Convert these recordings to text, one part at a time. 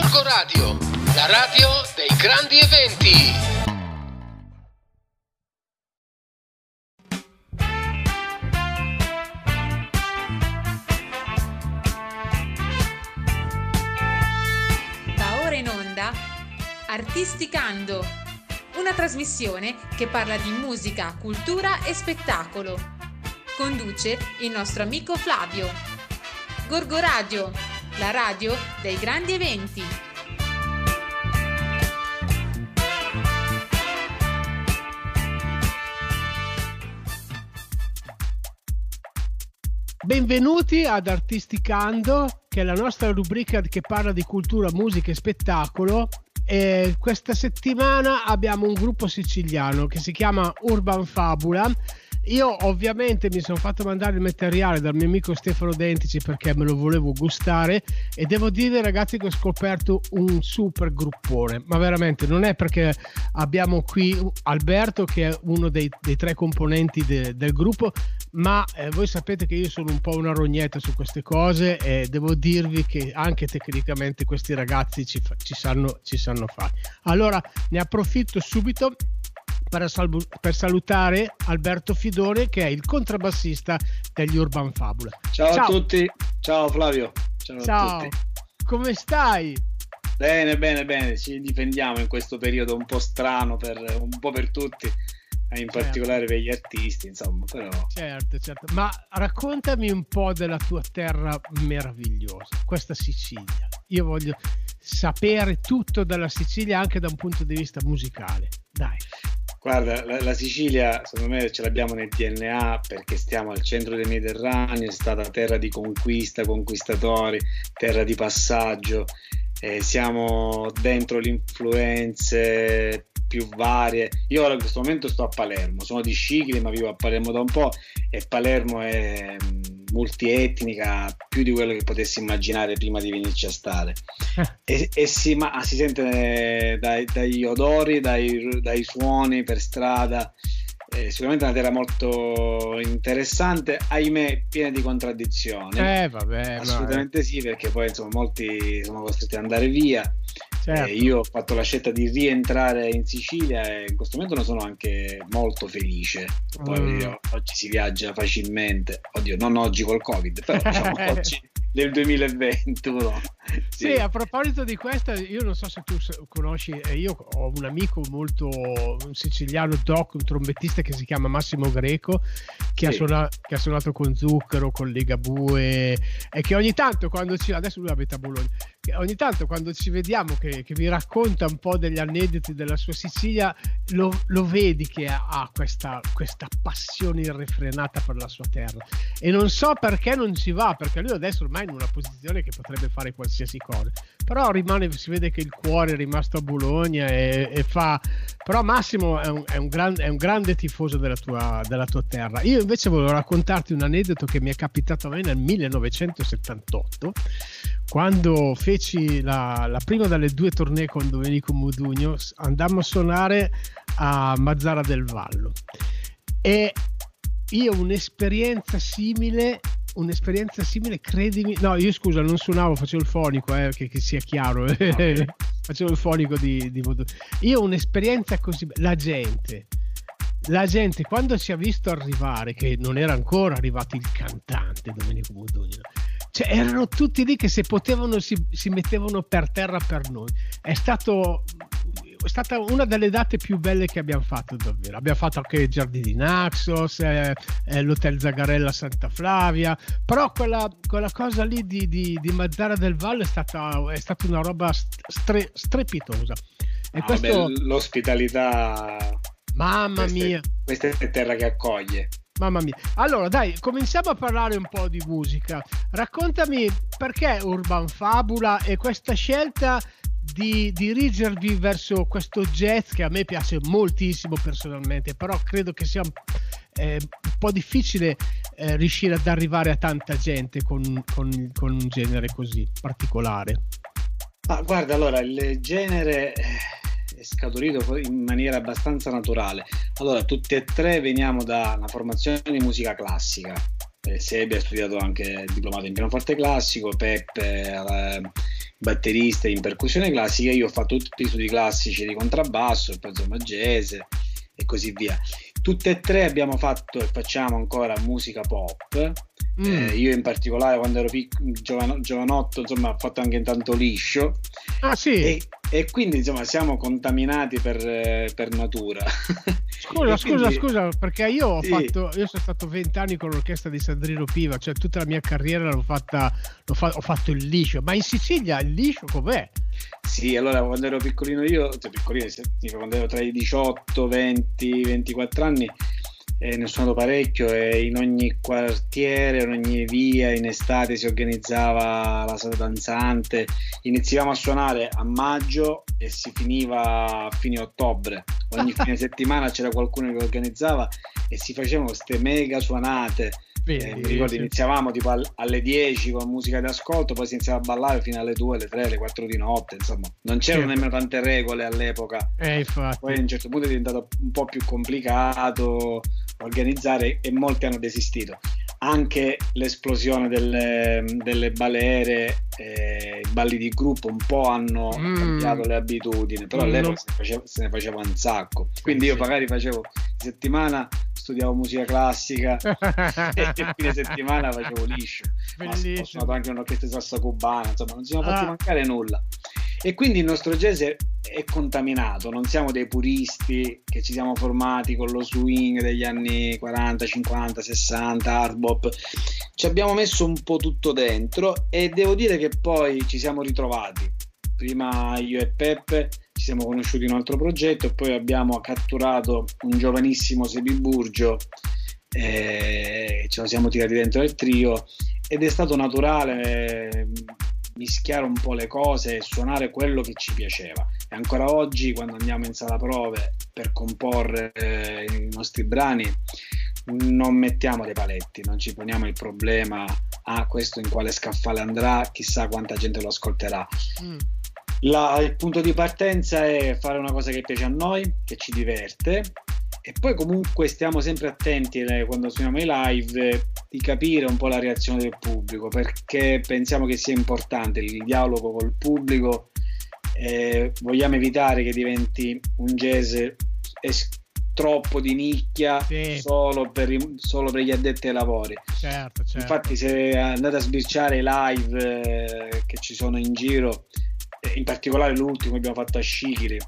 Gorgo Radio, la radio dei grandi eventi. Va ora in onda Artisticando, una trasmissione che parla di musica, cultura e spettacolo. Conduce il nostro amico Flavio. Gorgo Radio, la radio dei grandi eventi. Benvenuti ad Artisticando, che è la nostra rubrica che parla di cultura, musica e spettacolo. E questa settimana abbiamo un gruppo siciliano che si chiama Urban Fabula. Io ovviamente mi sono fatto mandare il materiale dal mio amico Stefano Dentici perché me lo volevo gustare e devo dire ragazzi che ho scoperto un super gruppone, ma veramente non è perché abbiamo qui Alberto che è uno dei, dei tre componenti de, del gruppo, ma eh, voi sapete che io sono un po' una rognetta su queste cose e devo dirvi che anche tecnicamente questi ragazzi ci, ci, sanno, ci sanno fare. Allora ne approfitto subito per, salvo, per, salutare Alberto Fidone che è il contrabbassista degli Urban Fabula. Ciao, Ciao. a tutti, ciao Flavio. Ciao, Ciao. come stai? Bene, bene, bene, ci difendiamo in questo periodo un po' strano per un po' per tutti, in certo. particolare per gli artisti, insomma, però... Certo, certo, ma raccontami un po' della tua terra meravigliosa, questa Sicilia. Io voglio sapere tutto della Sicilia anche da un punto di vista musicale. Dai. Guarda, la, la, Sicilia secondo me ce l'abbiamo nel DNA perché stiamo al centro del Mediterraneo, è stata terra di conquista, conquistatori, terra di passaggio, eh, siamo dentro le influenze più varie. Io ora in questo momento sto a Palermo, sono di Scicli ma vivo a Palermo da un po' e Palermo è mm, multietnica più di quello che potessi immaginare prima di venirci a stare e, e si, ma, si, sente dai, dagli odori, dai, dai, suoni per strada. È sicuramente una terra molto interessante, ahimè piena di contraddizioni. Eh, vabbè, Assolutamente no, sì, perché poi insomma molti sono costretti ad andare via Certo. Eh, io ho fatto la scelta di rientrare in Sicilia e in questo momento ne sono anche molto felice. Poi mm. oggi si viaggia facilmente, oddio, non oggi col Covid, però diciamo oggi del 2021. Sì. sì. a proposito di questa, io non so se tu conosci, eh, io ho un amico molto un siciliano doc, un trombettista che si chiama Massimo Greco, che, sì. ha, suonato, che ha, suonato, con Zucchero, con Ligabue e che ogni tanto quando ci adesso lui abita a Bologna, ogni tanto quando ci vediamo che, che, vi racconta un po' degli aneddoti della sua Sicilia, lo, lo vedi che ha questa, questa passione irrefrenata per la sua terra e non so perché non ci va, perché lui adesso ormai è in una posizione che potrebbe fare qualsiasi cosa, però rimane, si vede che il cuore è rimasto a Bologna e, e fa, però Massimo è un, è un, gran, è un grande tifoso della tua, della tua, terra. Io invece volevo raccontarti un aneddoto che mi è capitato a me nel 1978, quando feci la, la prima delle due tournée con Domenico Modugno, andammo a suonare a Mazzara del Vallo e io un'esperienza simile un'esperienza simile, credimi. No, io scusa, non suonavo, facevo il fonico, eh, che, che sia chiaro. Okay. facevo il fonico di, di Io un'esperienza così. La gente, la gente quando ci ha visto arrivare, che non era ancora arrivato il cantante Domenico Modugno, cioè erano tutti lì che se potevano si, si mettevano per terra per noi. È stato è stata una delle date più belle che abbiamo fatto davvero. Abbiamo fatto anche i Giardini Naxos, eh, eh, l'Hotel Zagarella Santa Flavia, però quella, quella cosa lì di, di, di, Mazzara del Valle è stata, è stata una roba stre, strepitosa. E ah, questo... beh, l'ospitalità... Mamma questa mia! Questa è terra che accoglie. Mamma mia. Allora, dai, cominciamo a parlare un po' di musica. Raccontami perché Urban Fabula e questa scelta di dirigervi verso questo jazz che a me piace moltissimo personalmente, però credo che sia eh, un po' difficile eh, riuscire ad arrivare a tanta gente con, con, con un genere così particolare. Ah, guarda, allora il genere è scaturito in maniera abbastanza naturale. Allora, tutti e tre veniamo da una formazione di musica classica. Eh, Sebi ha studiato anche il diplomato in pianoforte classico, Peppe eh, batterista in percussione classica, io ho fatto tutti gli studi classici di contrabbasso, poi insomma jazz e così via. Tutte e tre abbiamo fatto e facciamo ancora musica pop. Mm. Eh, io in particolare quando ero pic- giovano- giovanotto insomma ho fatto anche tanto liscio ah, sì. e, e quindi insomma siamo contaminati per, per natura scusa scusa quindi... scusa perché io ho sì. fatto io sono stato vent'anni con l'orchestra di Sandrino Piva cioè tutta la mia carriera l'ho fatta l'ho fa- ho fatto il liscio ma in Sicilia il liscio com'è? Sì, allora quando ero piccolino io, cioè piccolino, quando ero tra i 18, 20, 24 anni, eh, ne ho suonato parecchio e in ogni quartiere, in ogni via, in estate si organizzava la sala danzante. Iniziavamo a suonare a maggio e si finiva a fine ottobre. Ogni fine settimana c'era qualcuno che organizzava e si facevano queste mega suonate eh, mi ricordo iniziavamo tipo alle 10 con musica d'ascolto, poi si iniziava a ballare fino alle 2, alle 3, alle 4 di notte, insomma, non c'erano nemmeno tante regole all'epoca. Eh, poi a un certo punto è diventato un po' più complicato organizzare e molti hanno desistito. Anche l'esplosione delle, delle balere, eh, i balli di gruppo un po' hanno mm. cambiato le abitudini, però mm, all'epoca se, ne faceva, se ne faceva un sacco. Quindi io magari facevo settimana studiavo musica classica e il fine settimana facevo liscio. Bellissimo. ho suonato anche un'orchestra di salsa cubana, insomma, non ci siamo fatti ah. mancare nulla. E quindi il nostro jazz è, è, contaminato, non siamo dei puristi che ci siamo formati con lo swing degli anni 40, 50, 60, hard bop. Ci abbiamo messo un po' tutto dentro e devo dire che poi ci siamo ritrovati. Prima io e Peppe ci siamo conosciuti in un altro progetto e poi abbiamo catturato un giovanissimo Sebi Burgio e ce lo siamo tirati dentro il trio ed è stato naturale eh, mischiare un po' le cose e suonare quello che ci piaceva. E ancora oggi quando andiamo in sala prove per comporre eh, i nostri brani non mettiamo dei paletti, non ci poniamo il problema ah questo in quale scaffale andrà, chissà quanta gente lo ascolterà. Mm. La, il punto di partenza è fare una cosa che piace a noi, che ci diverte e poi comunque stiamo sempre attenti eh, quando suoniamo i live di capire un po' la reazione del pubblico perché pensiamo che sia importante il dialogo col pubblico eh, vogliamo evitare che diventi un jazz es- troppo di nicchia sì. solo, per, solo, per, gli addetti ai lavori certo, certo. infatti se andate a sbirciare i live eh, che ci sono in giro in particolare l'ultimo che abbiamo fatto a Shikiri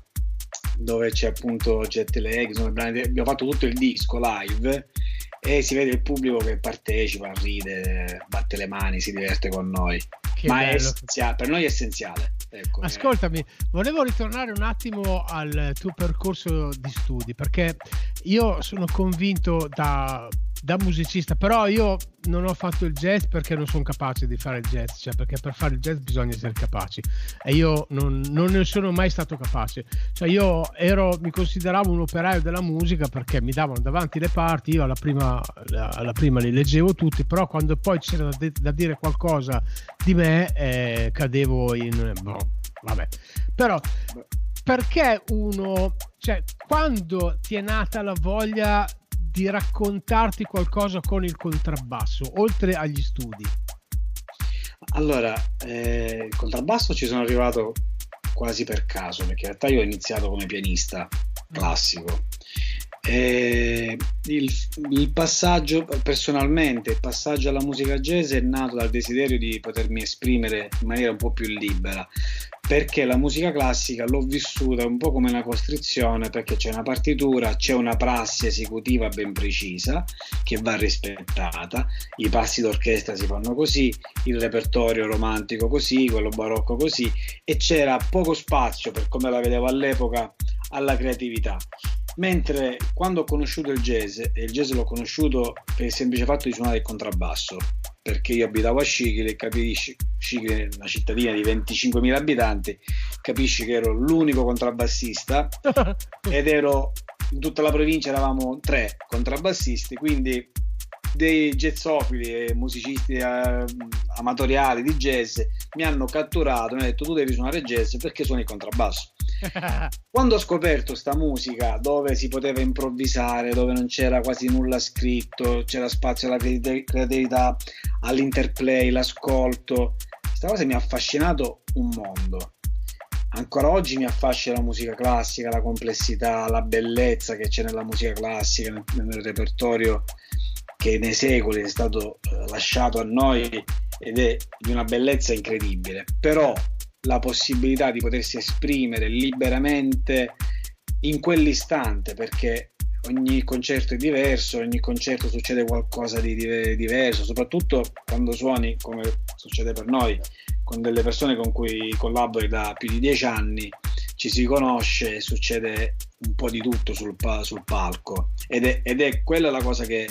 dove c'è appunto Jet Lag, abbiamo fatto tutto il disco live e si vede il pubblico che partecipa, ride, batte le mani, si diverte con noi. Che Ma per noi è essenziale. Ecco, Ascoltami, volevo ritornare un attimo al tuo percorso di studi perché io sono convinto da da musicista, però io non ho fatto il jazz perché non sono capace di fare il jazz, cioè perché per fare il jazz bisogna essere capaci e io non, non ne sono mai stato capace. Cioè io ero, mi consideravo un operaio della musica perché mi davano davanti le parti, io alla prima, alla prima le leggevo tutti, però quando poi c'era da, da dire qualcosa di me eh, cadevo in... Boh, vabbè. Però perché uno, cioè quando ti è nata la voglia di raccontarti qualcosa con il contrabbasso, oltre agli studi? Allora, eh, il contrabbasso ci sono arrivato quasi per caso, perché in realtà io ho iniziato come pianista classico. Eh, il, il, passaggio, personalmente, il passaggio alla musica jazz è nato dal desiderio di potermi esprimere in maniera un po' più libera perché la musica classica l'ho vissuta un po' come una costrizione perché c'è una partitura, c'è una prassi esecutiva ben precisa che va rispettata, i passi d'orchestra si fanno così, il repertorio romantico così, quello barocco così e c'era poco spazio per come la vedevo all'epoca alla creatività. Mentre quando ho conosciuto il jazz, e il jazz l'ho conosciuto per il semplice fatto di suonare il contrabbasso, perché io abitavo a Scicli e capisci, Scicli è una cittadina di 25.000 abitanti, capisci che ero l'unico contrabbassista ed ero in tutta la provincia eravamo tre contrabbassisti, quindi dei jazzofili e musicisti eh, amatoriali di jazz mi hanno catturato, mi hanno detto tu devi suonare jazz perché suoni il contrabbasso. Quando ho scoperto sta musica dove si poteva improvvisare, dove non c'era quasi nulla scritto, c'era spazio alla creatività, all'interplay, l'ascolto, questa cosa mi ha affascinato un mondo. Ancora oggi mi affascina la musica classica, la complessità, la bellezza che c'è nella musica classica, nel, nel repertorio che nei secoli è stato eh, lasciato a noi ed è di una bellezza incredibile. Però la possibilità di potersi esprimere liberamente in quell'istante, perché ogni concerto è diverso, ogni concerto succede qualcosa di diverso, soprattutto quando suoni, come succede per noi, con delle persone con cui collabori da più di dieci anni, ci si conosce e succede un po' di tutto sul, sul palco. Ed è, ed è quella la cosa che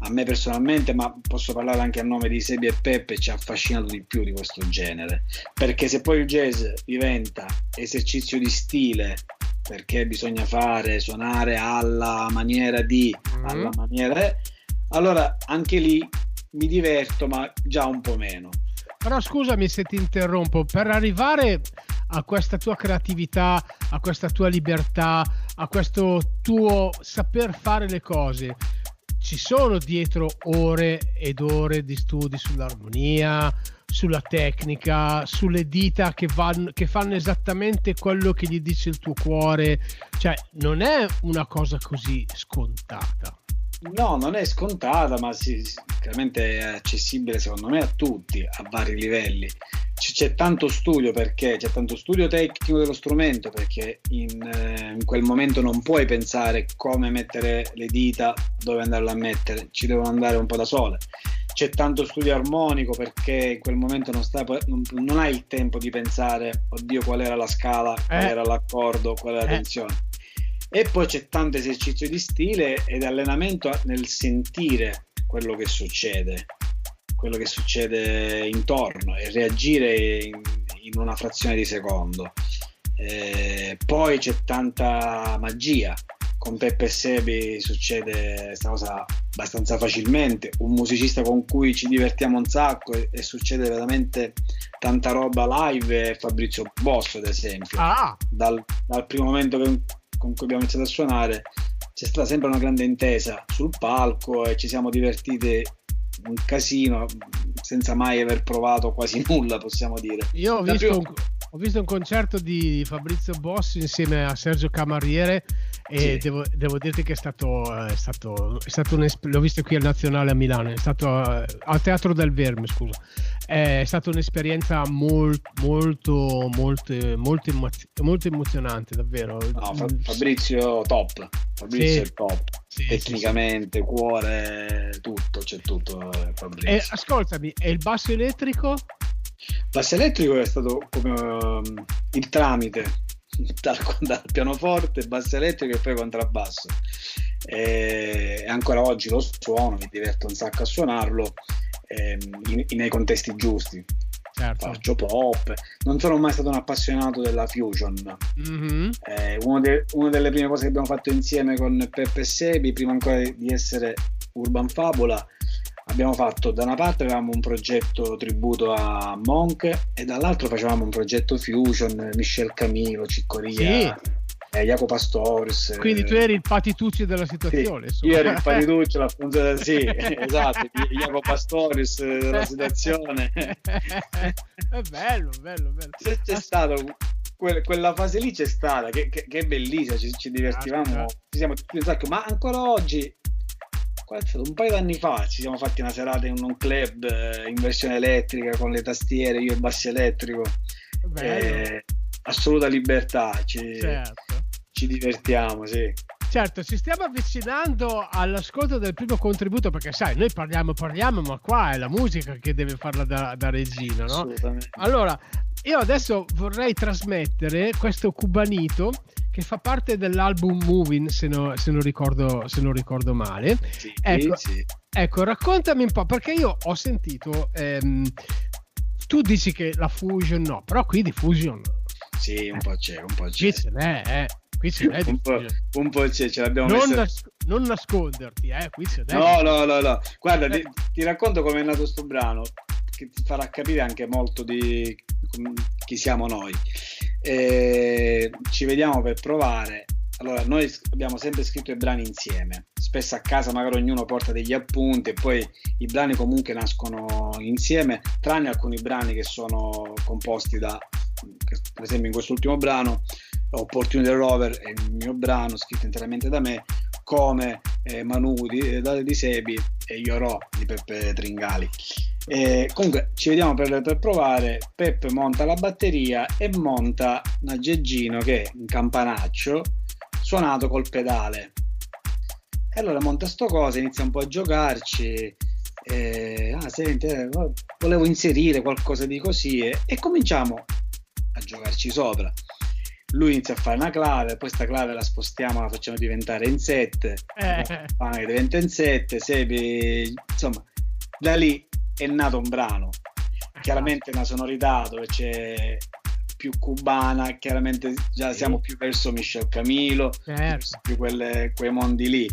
a me personalmente, ma posso parlare anche a nome di Sebi e Peppe, ci ha affascinato di più di questo genere. Perché se poi il jazz diventa esercizio di stile, perché bisogna fare, suonare alla maniera di, mm-hmm. alla maniera... Allora anche lì mi diverto, ma già un po' meno. Però scusami se ti interrompo, per arrivare a questa tua creatività, a questa tua libertà, a questo tuo saper fare le cose, ci sono dietro ore ed ore di studi sull'armonia, sulla tecnica, sulle dita che, vanno, che fanno esattamente quello che gli dice il tuo cuore. Cioè, non è una cosa così scontata. No, non è scontata, ma sì, chiaramente è accessibile secondo me a tutti, a vari livelli. C- c'è tanto studio perché c'è tanto studio tecnico dello strumento perché in, eh, in, quel momento non puoi pensare come mettere le dita, dove andarle a mettere, ci devono andare un po' da sole. C'è tanto studio armonico perché in quel momento non, sta, non, non hai il tempo di pensare, oddio, qual era la scala, qual eh. era l'accordo, qual era la eh. E poi c'è tanto esercizio di stile ed allenamento nel sentire quello che succede, quello che succede intorno e reagire in, in una frazione di secondo. Eh, poi c'è tanta magia. Con Peppe Sebi succede questa cosa abbastanza facilmente. Un musicista con cui ci divertiamo un sacco e, e succede veramente tanta roba live è Fabrizio Bosso, ad esempio. Ah. Dal, dal primo momento che con cui abbiamo iniziato a suonare c'è stata sempre una grande intesa sul palco e ci siamo divertiti un casino senza mai aver provato quasi nulla possiamo dire. Io ho visto, prima... un, ho visto un concerto di Fabrizio Bossi insieme a Sergio Camariere e sì. devo, devo, dirti che è stato, è stato, è stato l'ho visto qui al Nazionale a Milano, è stato uh, al Teatro del Verme, scusa. È stata un'esperienza molt, molto, molto, molto, molto emozionante, davvero. No, Fabrizio top, Fabrizio sì. è top, sì, tecnicamente, cuore, tutto, c'è tutto eh, Fabrizio. E, ascoltami, e il basso elettrico? Il basso elettrico è stato come um, il tramite dal, dal pianoforte, basso elettrico e poi contrabbasso. E ancora oggi lo suono, mi diverto un sacco a suonarlo ehm, in, nei contesti giusti. Certo. Faccio pop, non sono mai stato un appassionato della fusion. Mm-hmm. Eh, de, una, delle prime cose che abbiamo fatto insieme con Peppe Sebi, prima ancora di essere Urban Fabula, abbiamo fatto da una parte avevamo un progetto tributo a Monk e dall'altro facevamo un progetto fusion Michel Camilo, Ciccoria sì. eh, Jacopo Pastoris quindi tu eri il patituccio della situazione sì, io ero il patituccio la funzione sì esatto Jacopo Pastoris della situazione. È bello bello bello. C'è, c'è stato que- quella fase lì c'è stata che, che, che è bellissima ci, ci divertivamo. Ah, ci siamo tutti un sacco ma ancora oggi un paio d'anni fa ci siamo fatti una serata in un club eh, in versione elettrica con le tastiere, io e basso elettrico. Eh, assoluta libertà, ci, certo. ci divertiamo, sì. Certo, ci stiamo avvicinando all'ascolto del primo contributo perché sai, noi parliamo, parliamo, ma qua è la musica che deve farla da, da regina, no? Allora, io adesso vorrei trasmettere questo cubanito che fa parte dell'album Moving, se, no, se, non, ricordo, se non, ricordo, male. Sì, ecco, sì. ecco, raccontami un po', perché io ho sentito, ehm, tu dici che la fusion no, però qui di fusion... Sì, un po' c'è, un po' c'è. Qui ce n'è, eh. Qui ce n'è un, po', un po' c'è, ce l'abbiamo non, messa... nas- non nasconderti, eh, qui ce n'è. No, no, no, no. Guarda, ti, ti racconto come è nato questo brano, che ti farà capire anche molto di chi siamo noi eh, ci vediamo per provare. Allora, noi abbiamo sempre scritto i brani insieme, spesso a casa magari ognuno porta degli appunti e poi i brani comunque nascono insieme, tranne alcuni brani che sono composti da, per esempio in quest'ultimo brano, Opportunity Rover è il mio brano scritto interamente da me, come eh, Manu di, eh, di Sebi e Iorò di Peppe Tringali. Eh, comunque ci vediamo per, per, provare. Peppe monta la batteria e monta un aggeggino che è un campanaccio suonato col pedale. E allora monta sto cosa, inizia un po' a giocarci. Eh, ah, senti, volevo inserire qualcosa di così e, e cominciamo a giocarci sopra lui inizia a fare una clave, poi questa clave la spostiamo, la facciamo diventare in 7, eh. diventa in 7, Sebi, insomma, da lì è nato un brano, chiaramente una sonorità dove c'è più cubana, chiaramente già sì. siamo più verso Michel Camilo, certo. più quelle, quei mondi lì,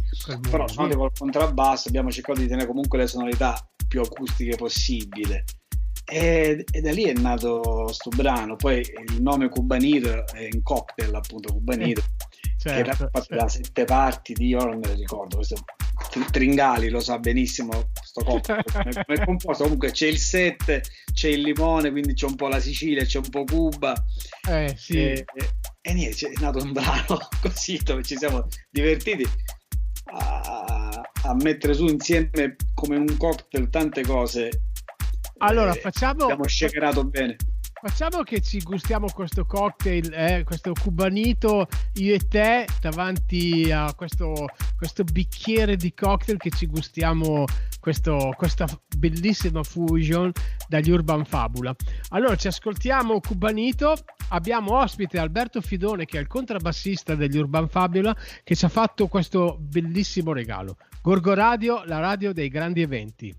però suonate col contrabbasso abbiamo cercato di tenere comunque le sonorità più acustiche possibile e, e, da lì è nato sto brano. Poi il nome Cubanito è in cocktail, appunto, Cubanito, certo, che era fatto certo. da sette parti di, io non me lo ricordo, questo Tringali lo sa benissimo sto cocktail è composto comunque c'è il 7 c'è il limone quindi c'è un po' la Sicilia c'è un po' Cuba eh, sì. e, e, niente è nato un brano così dove ci siamo divertiti a, a mettere su insieme come un cocktail tante cose allora, eh, facciamo. Abbiamo shakerato bene. Facciamo che ci gustiamo questo cocktail, eh, questo cubanito, io e te, davanti a questo, questo bicchiere di cocktail che ci gustiamo questo, questa bellissima fusion dagli Urban Fabula. Allora ci ascoltiamo Cubanito, abbiamo ospite Alberto Fidone che è il contrabbassista degli Urban Fabula che ci ha fatto questo bellissimo regalo. Gorgo Radio, la radio dei grandi eventi.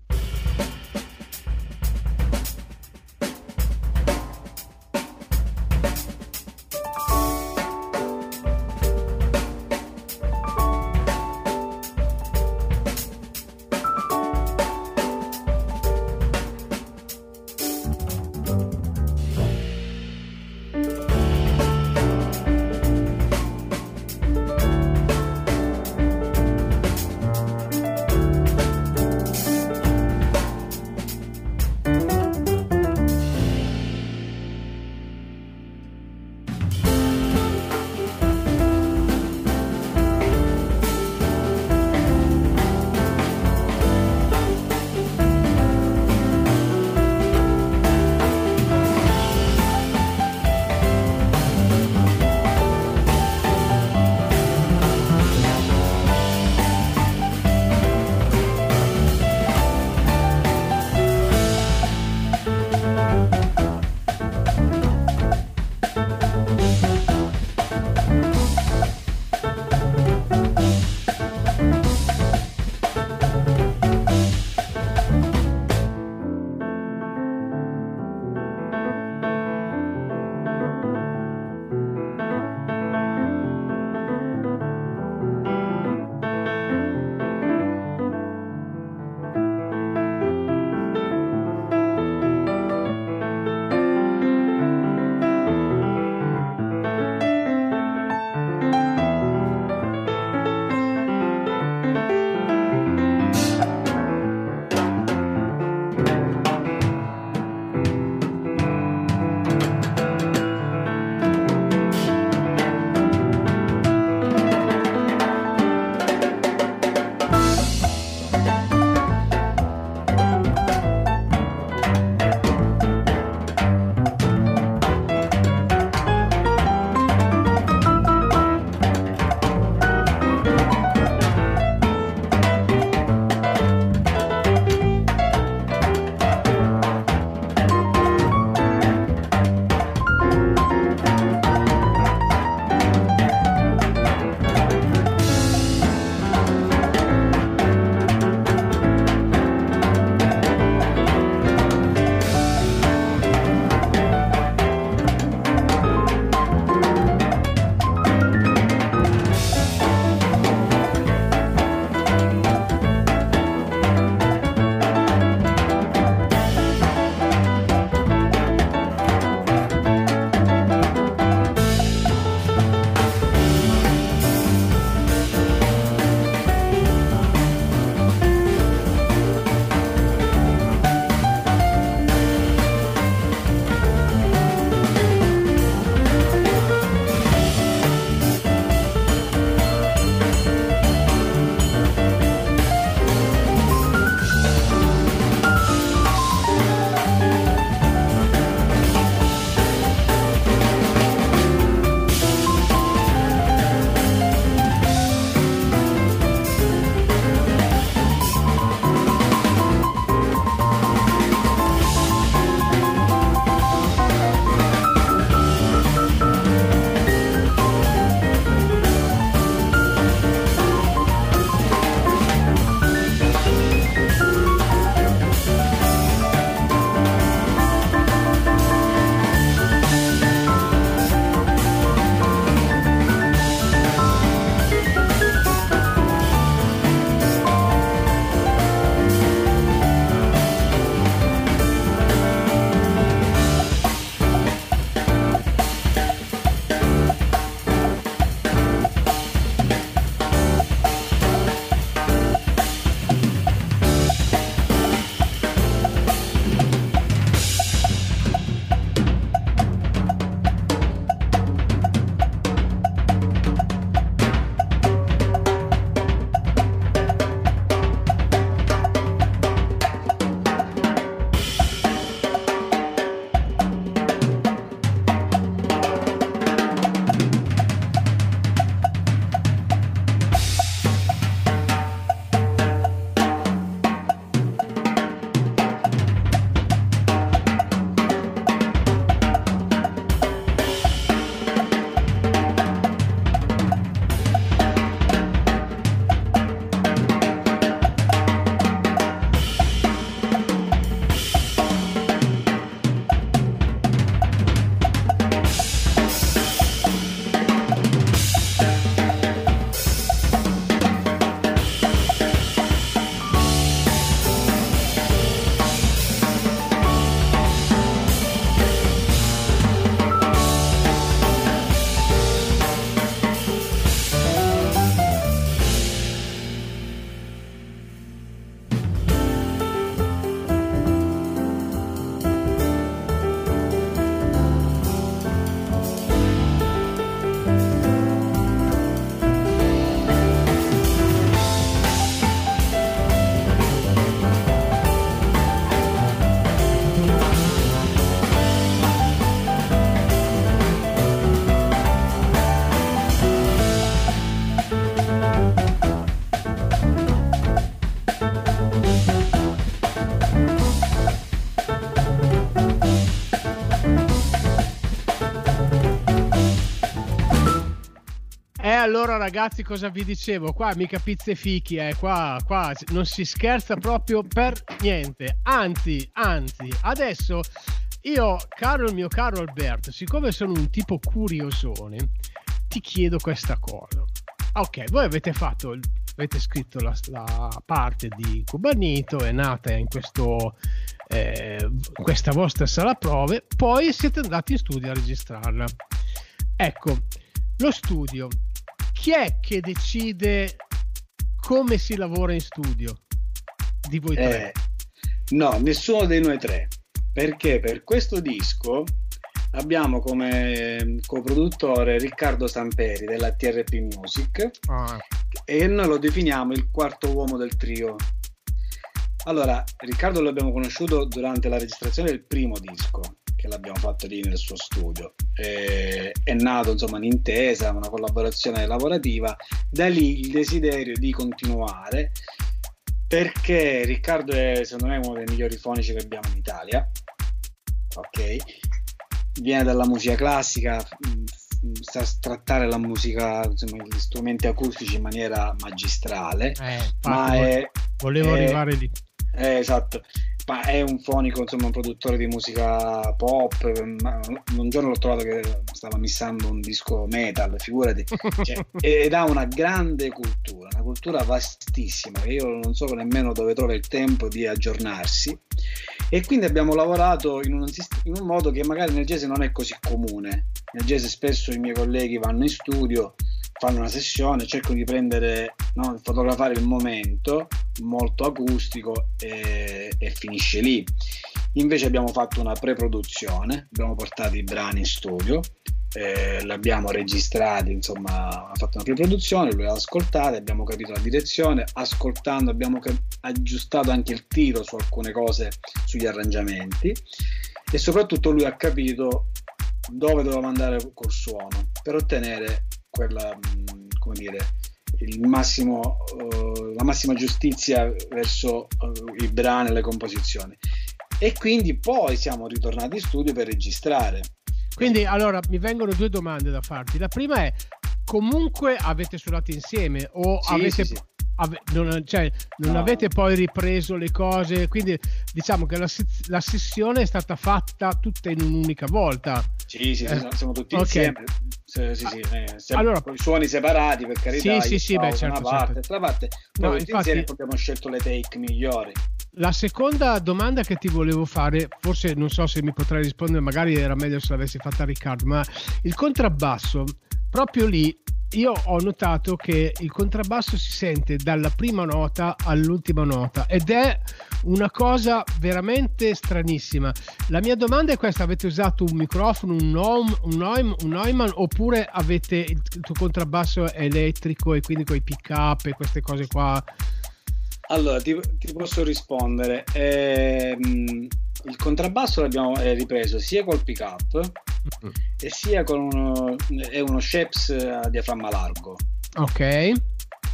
Allora ragazzi cosa vi dicevo? Qua mica pizze fichi, eh. qua, qua non si scherza proprio per niente. Anzi, anzi, adesso io, caro il mio caro Alberto, siccome sono un tipo curiosone, ti chiedo questa cosa. Ok, voi avete fatto, avete scritto la, la parte di Cubanito, è nata in questo, eh, questa vostra sala prove, poi siete andati in studio a registrarla. Ecco, lo studio, chi è che decide come si lavora in studio? Di voi tre? Eh, no, nessuno dei noi tre, perché per questo disco abbiamo come coproduttore Riccardo Samperi della TRP Music ah. e noi lo definiamo il quarto uomo del trio. Allora, Riccardo l'abbiamo conosciuto durante la registrazione del primo disco che l'abbiamo fatto lì nel suo studio. Eh, è nato insomma un'intesa, una collaborazione lavorativa, da lì il desiderio di continuare perché Riccardo è secondo me uno dei migliori fonici che abbiamo in Italia. Ok, viene dalla musica classica, mm, sa trattare la musica, insomma, gli strumenti acustici in maniera magistrale. Eh, ma è, volevo è, arrivare lì. Eh, esatto, ma è un fonico, insomma, un produttore di musica pop. Un giorno l'ho trovato che stava missando un disco metal, figurati, cioè, ed ha una grande cultura, una cultura vastissima che io non so nemmeno dove trova il tempo di aggiornarsi. E quindi abbiamo lavorato in un, in un modo che magari nel jazz non è così comune. Nel jazz spesso i miei colleghi vanno in studio fanno una sessione, cercano di prendere, no, fotografare il momento molto acustico e, e, finisce lì. Invece abbiamo fatto una pre-produzione, abbiamo portato i brani in studio, eh, l'abbiamo registrati, insomma, ha fatto una pre-produzione, lui l'ha ascoltato, abbiamo capito la direzione, ascoltando abbiamo aggiustato anche il tiro su alcune cose, sugli arrangiamenti e soprattutto lui ha capito dove doveva andare col suono per ottenere quella, come dire, massimo, uh, la massima giustizia verso uh, i brani e le composizioni. E quindi poi siamo ritornati in studio per registrare. Quindi allora mi vengono due domande da farti. La prima è comunque avete suonato insieme o sì, avete sì, sì ave- non, cioè, non no. avete poi ripreso le cose, quindi diciamo che la, la, sessione è stata fatta tutta in un'unica volta. Sì, sì, eh. siamo tutti okay. insieme. Sì, sì, sì, eh, allora, con i suoni separati per carità. Sì, sì, sì, beh, certo, una parte, certo. parte. No, infatti, insieme abbiamo scelto le take migliori. La seconda domanda che ti volevo fare, forse non so se mi potrai rispondere, magari era meglio se l'avessi fatta Riccardo, ma il contrabbasso, proprio lì io ho notato che il contrabbasso si sente dalla prima nota all'ultima nota ed è una cosa veramente stranissima. La mia domanda è questa: avete usato un microfono, un, Neum, un, Neumann, un Neumann oppure avete il, il tuo contrabbasso elettrico e quindi con i pick up e queste cose qua? Allora, ti, ti posso rispondere. Ehm, il contrabbasso l'abbiamo eh, ripreso sia col pick up mm. e sia con uno, è uno Sheps a diaframma largo. Ok. E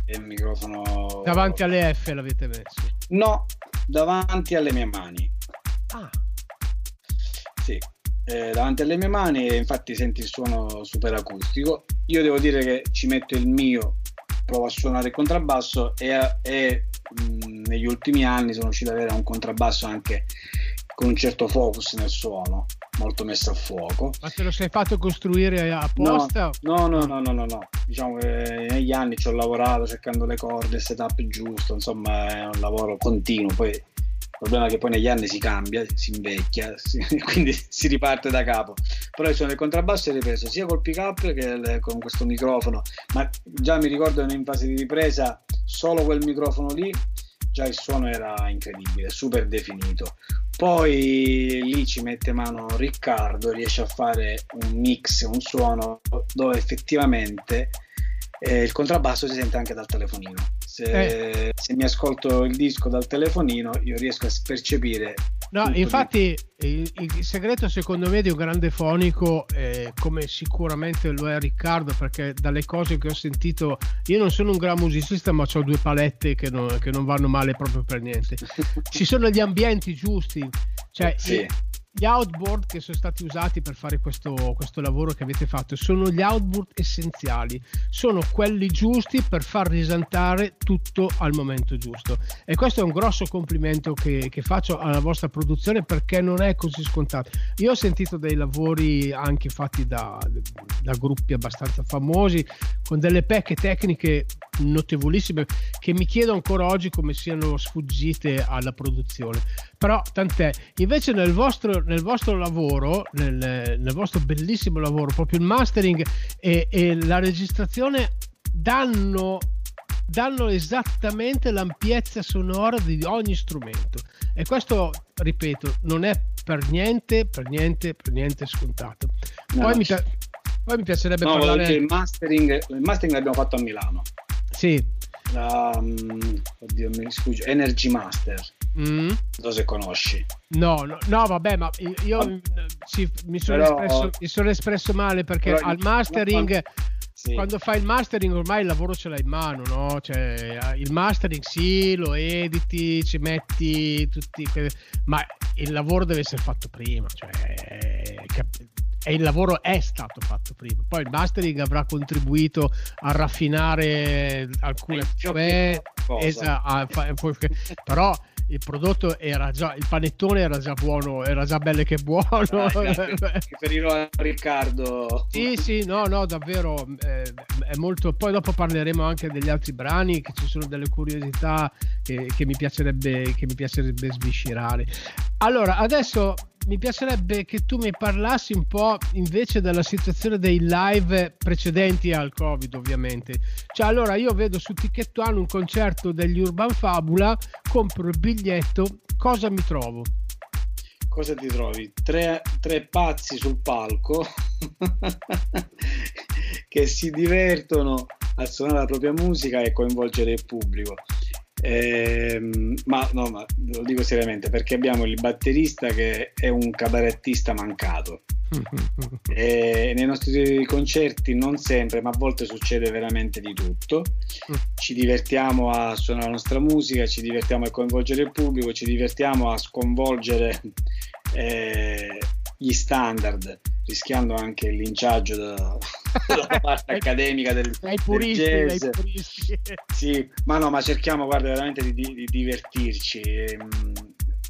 il microfono. Davanti alle F l'avete messo? No, davanti alle mie mani. Ah. Sì, eh, davanti alle mie mani e infatti senti il suono super acustico. Io devo dire che ci metto il mio, provo a suonare il contrabbasso e, e mh, negli ultimi anni sono riuscito ad avere un contrabbasso anche con un certo focus nel suono, molto messo a fuoco. Ma te lo sei fatto costruire apposta? No, no, no, no, no, no. Diciamo che negli anni ci ho lavorato cercando le corde, il setup giusto, insomma è un lavoro continuo. Poi il problema è che poi negli anni si cambia, si invecchia, si, quindi si riparte da capo. Però il suono del contrabbasso è ripreso sia col pick up che con questo microfono, ma già mi ricordo in fase di ripresa solo quel microfono lì già il suono era incredibile, super definito. Poi lì ci mette mano Riccardo, riesce a fare un mix, un suono dove effettivamente eh, il contrabbasso si sente anche dal telefonino. Se, eh. se, mi ascolto il disco dal telefonino, io riesco a percepire. No, infatti il, il, segreto secondo me di un grande fonico, eh, come sicuramente lo è Riccardo, perché dalle cose che ho sentito, io non sono un gran musicista, ma ho due palette che non, che non vanno male proprio per niente. Ci sono gli ambienti giusti, cioè sì. Gli outboard che sono stati usati per fare questo, questo lavoro che avete fatto sono gli outboard essenziali, sono quelli giusti per far risantare tutto al momento giusto. E questo è un grosso complimento che, che faccio alla vostra produzione perché non è così scontato. Io ho sentito dei lavori anche fatti da, da gruppi abbastanza famosi con delle pecche tecniche notevolissime che mi chiedo ancora oggi come siano sfuggite alla produzione. Però tant'è invece nel vostro, nel vostro lavoro nel, nel, vostro bellissimo lavoro proprio il mastering e, e la registrazione danno danno esattamente l'ampiezza sonora di ogni strumento. E questo ripeto non è per niente per niente per niente scontato. No, poi, mi, poi, mi, piacerebbe no, parlare il mastering, il mastering l'abbiamo fatto a Milano sì um, oddio mi sfugge Energy Master mm. non so se conosci no no, no vabbè ma io oh. sì, mi, sono Però, espresso, mi, sono espresso, male perché al mastering no, sì. quando fai il mastering ormai il lavoro ce l'hai in mano, no? Cioè, il mastering sì, lo editi, ci metti tutti, ma il lavoro deve essere fatto prima, cioè, e il lavoro è stato fatto prima. Poi il mastering avrà contribuito a raffinare alcune cose, però il prodotto era già il panettone era già buono era già bello che buono. Riferirò a Riccardo. Sì sì no no davvero eh, è molto poi dopo parleremo anche degli altri brani che ci sono delle curiosità che, che mi piacerebbe che mi piacerebbe sviscerare. Allora adesso mi piacerebbe che tu mi parlassi un po' invece della situazione dei live precedenti al Covid, ovviamente. Cioè, allora io vedo su Ticket One un concerto degli Urban Fabula, compro il biglietto, cosa mi trovo? Cosa ti trovi? Tre, tre pazzi sul palco che si divertono a suonare la propria musica e coinvolgere il pubblico. Eh, ma no, ma lo dico seriamente perché abbiamo il batterista che è un cabarettista mancato. e nei nostri concerti non sempre, ma a volte succede veramente di tutto. Ci divertiamo a suonare la nostra musica, ci divertiamo a coinvolgere il pubblico, ci divertiamo a sconvolgere eh, gli standard, rischiando anche il linciaggio da, dalla parte accademica del, dai puristi, del jazz. Dai puristi. Sì, ma no, ma cerchiamo guarda, veramente di, di, di divertirci. Ehm,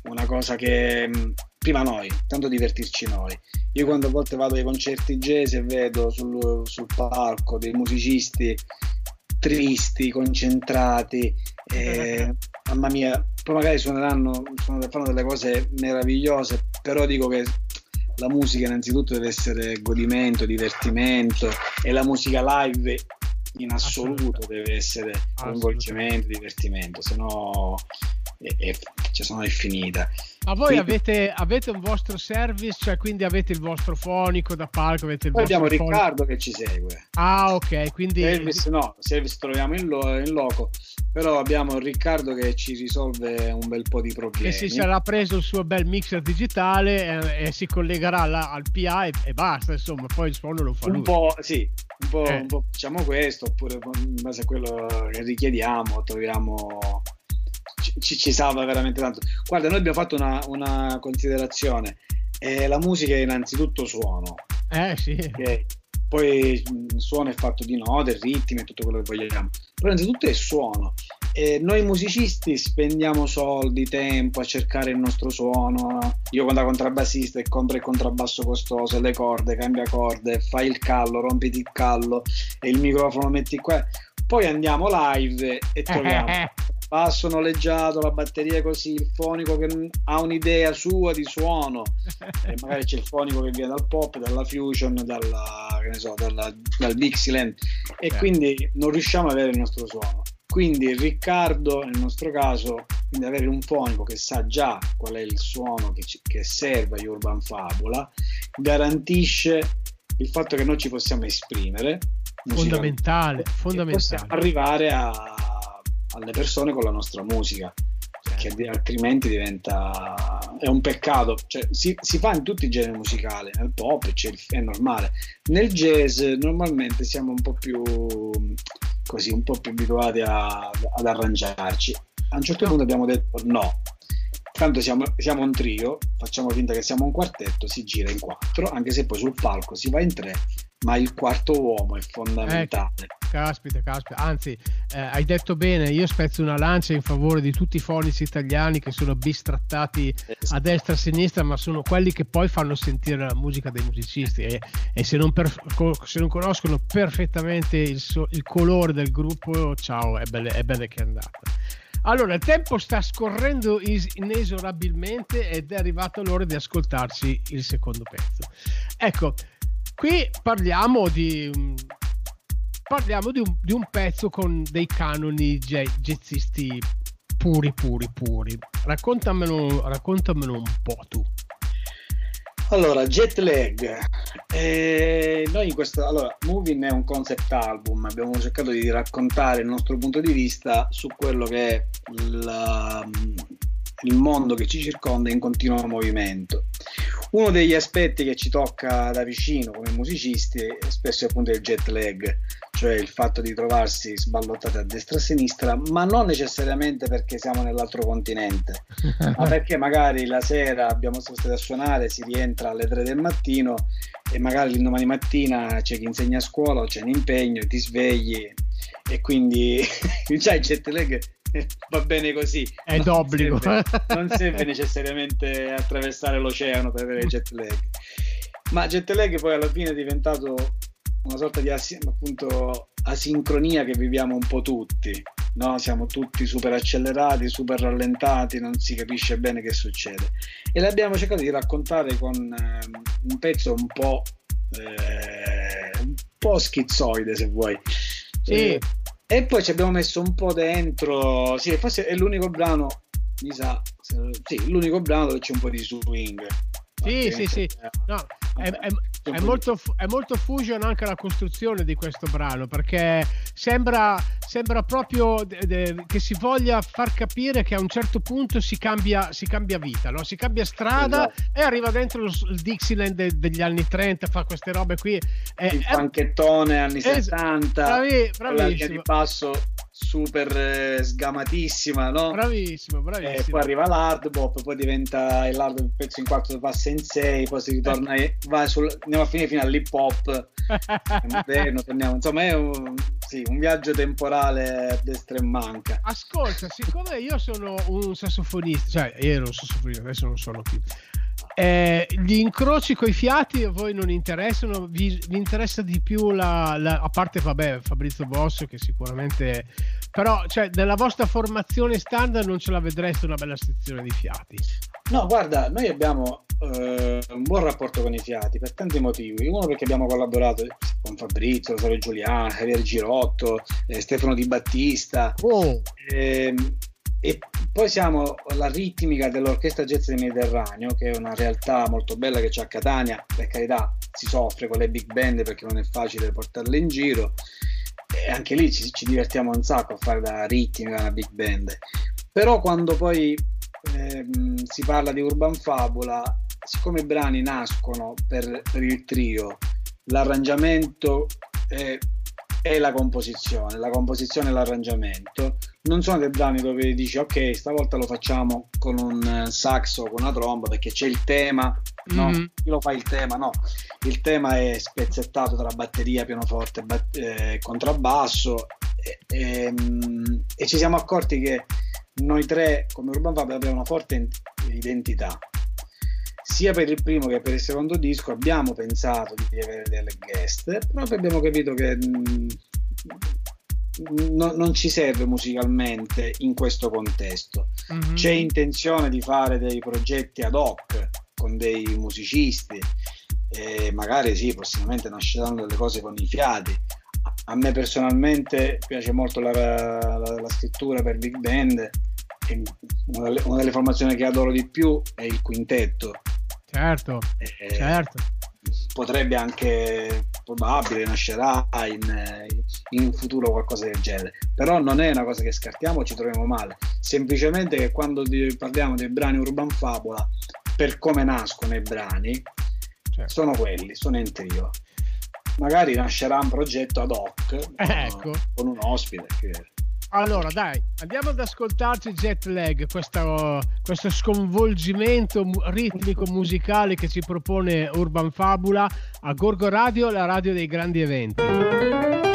una cosa che mm, prima noi, tanto divertirci noi. Io quando a volte vado ai concerti jazz e vedo sul, sul palco dei musicisti tristi, concentrati, eh, mamma mia, poi magari suoneranno, fanno delle cose meravigliose, però dico che la musica innanzitutto deve essere godimento, divertimento e la musica live in assoluto deve essere coinvolgimento, divertimento, se no è, è, cioè, se no è finita. Ma voi quindi, avete, avete, un vostro service, cioè quindi avete il vostro fonico da palco? Avete il poi abbiamo fonico. Riccardo che ci segue. Ah, ok. Quindi... Service no, service troviamo in, lo, in loco, però abbiamo Riccardo che ci risolve un bel po' di problemi. Che si sarà preso il suo bel mixer digitale e, e si collegherà alla, al PA e, e, basta, insomma, poi il suono lo fa un lui. Po', sì, un po', eh. un po' facciamo questo, oppure in base a quello che richiediamo troviamo ci, ci, salva veramente tanto. Guarda, noi abbiamo fatto una, una considerazione. Eh, la musica è innanzitutto suono. Eh sì. Okay? Poi il suono è fatto di note, ritmi e tutto quello che vogliamo. Però innanzitutto è suono. E noi musicisti spendiamo soldi, tempo a cercare il nostro suono. Io quando da contrabbassista e compro il contrabbasso costoso, le corde, cambia corde, fai il callo, rompiti il callo e il microfono metti qua. Poi andiamo live e troviamo basso noleggiato, la batteria così, il fonico che ha un'idea sua di suono, e magari c'è il fonico che viene dal pop, dalla fusion, dalla, so, dalla, dal Dixieland, e yeah. quindi non riusciamo ad avere il nostro suono. Quindi Riccardo, nel nostro caso, quindi avere un fonico che sa già qual è il suono che, ci, che serve agli Urban Fabula, garantisce il fatto che noi ci possiamo esprimere. Fondamentale, fondamentale. Possiamo arrivare a alle persone con la nostra musica perché altrimenti diventa è un peccato. Cioè, si, si, fa in tutti i generi musicali nel pop è normale. Nel jazz normalmente siamo un po' più così un po' più abituati a, ad arrangiarci. A un certo punto abbiamo detto no. Tanto siamo, siamo, un trio, facciamo finta che siamo un quartetto, si gira in quattro, anche se poi sul palco si va in tre, ma il quarto uomo è fondamentale. Eh, caspita, caspita, anzi, eh, hai detto bene, io spezzo una lancia in favore di tutti i fonici italiani che sono bistrattati esatto. a destra e a sinistra, ma sono quelli che poi fanno sentire la musica dei musicisti e, e se, non per, se, non conoscono perfettamente il, so, il colore del gruppo, ciao, è bene, è bene che è andata. Allora, il tempo sta scorrendo inesorabilmente ed è arrivato l'ora di ascoltarci il secondo pezzo. Ecco, qui parliamo di, parliamo di, un, di un pezzo con dei canoni jazzisti puri, puri, puri. Raccontamelo, raccontamelo un po' tu. Allora, jet lag. Eh, noi in questo, allora, Moving è un concept album, abbiamo cercato di raccontare il nostro punto di vista su quello che è la, il mondo che ci circonda in continuo movimento. Uno degli aspetti che ci tocca da vicino come musicisti è spesso appunto il jet lag, cioè il fatto di trovarsi sballottati a destra e a sinistra, ma non necessariamente perché siamo nell'altro continente, ma perché magari la sera abbiamo stati a suonare, si rientra alle 3 del mattino e magari l'indomani mattina c'è chi insegna a scuola o c'è un impegno, ti svegli e quindi già il jet lag va bene così. È non d'obbligo. Serve, non serve necessariamente attraversare l'oceano per avere jet lag. Ma jet lag poi alla fine è diventato una sorta di as- appunto, asincronia che viviamo un po' tutti. No? Siamo tutti super accelerati, super rallentati, non si capisce bene che succede. E l'abbiamo cercato di raccontare con eh, un pezzo un po', eh, un po' schizzoide, se vuoi. Sì. Eh, e poi ci abbiamo messo un po' dentro, sì, forse è l'unico brano, mi sa, sì, l'unico brano dove c'è un po' di swing. Sì, sì, sì. No, è, è, è, molto, è, molto, fusion anche la costruzione di questo brano perché sembra, sembra proprio de, de, che si voglia far capire che a un certo punto si cambia, si cambia vita, no? si cambia strada esatto. e arriva dentro il, il Dixieland de, degli anni 30, fa queste robe qui. il panchettone anni es- 60, bravi, bravissimo. di passo super eh, sgamatissima, no? Bravissimo, bravissimo. E poi arriva l'hard bop, poi diventa il hard pezzo in quarto passa in 6, poi si ritorna, e va sul, andiamo a finire fino all'hip hop, moderno, torniamo. insomma è un, sì, un viaggio temporale a destra e manca. Ascolta, siccome io sono un sassofonista, cioè io ero un sassofonista, adesso non sono più eh, gli incroci coi fiati a voi non interessano, vi, vi interessa di più la, la, a parte vabbè Fabrizio Bosso che sicuramente però cioè nella vostra formazione standard non ce la vedreste una bella sezione di fiati. No, guarda, noi abbiamo eh, un buon rapporto con i fiati per tanti motivi. Uno perché abbiamo collaborato con Fabrizio, Rosario Giuliano, Javier Girotto, eh, Stefano Di Battista. Oh. Eh, e poi siamo alla ritmica dell'Orchestra Jazz del Mediterraneo, che è una realtà molto bella che c'è a Catania, per carità si soffre con le big band perché non è facile portarle in giro, e anche lì ci, ci divertiamo un sacco a fare la ritmica, una big band. Però quando poi ehm, si parla di Urban Fabula, siccome i brani nascono per, per il trio, l'arrangiamento è è la composizione, la composizione e l'arrangiamento. Non sono dei brani dove dici ok, stavolta lo facciamo con un saxo, con una tromba perché c'è il tema, no, mm-hmm. chi lo fa il tema, no, il tema è spezzettato tra batteria, pianoforte bat- eh, contrabbasso e, e, ehm, e, ci siamo accorti che noi tre come Urban Fab abbiamo una forte identità sia per il primo che per il secondo disco abbiamo pensato di avere delle guest, però abbiamo capito che mh, mm, no, non ci serve musicalmente in questo contesto. Mm-hmm. C'è intenzione di fare dei progetti ad hoc con dei musicisti e magari sì, prossimamente nasceranno delle cose con i fiati. A me personalmente piace molto la, la, la scrittura per big band. Una delle, una delle formazioni che adoro di più è il quintetto Certo, eh, certo. Potrebbe anche, probabile, nascerà in, in futuro qualcosa del genere. Però non è una cosa che scartiamo, ci troviamo male. Semplicemente che quando parliamo dei brani Urban Fabula, per come nascono i brani, certo. sono quelli, sono in trio. Magari nascerà un progetto ad hoc ecco. con un ospite. Che Allora, dai, andiamo ad ascoltarci Jet Lag, questo, questo sconvolgimento ritmico musicale che ci propone Urban Fabula a Gorgo Radio, la radio dei grandi eventi.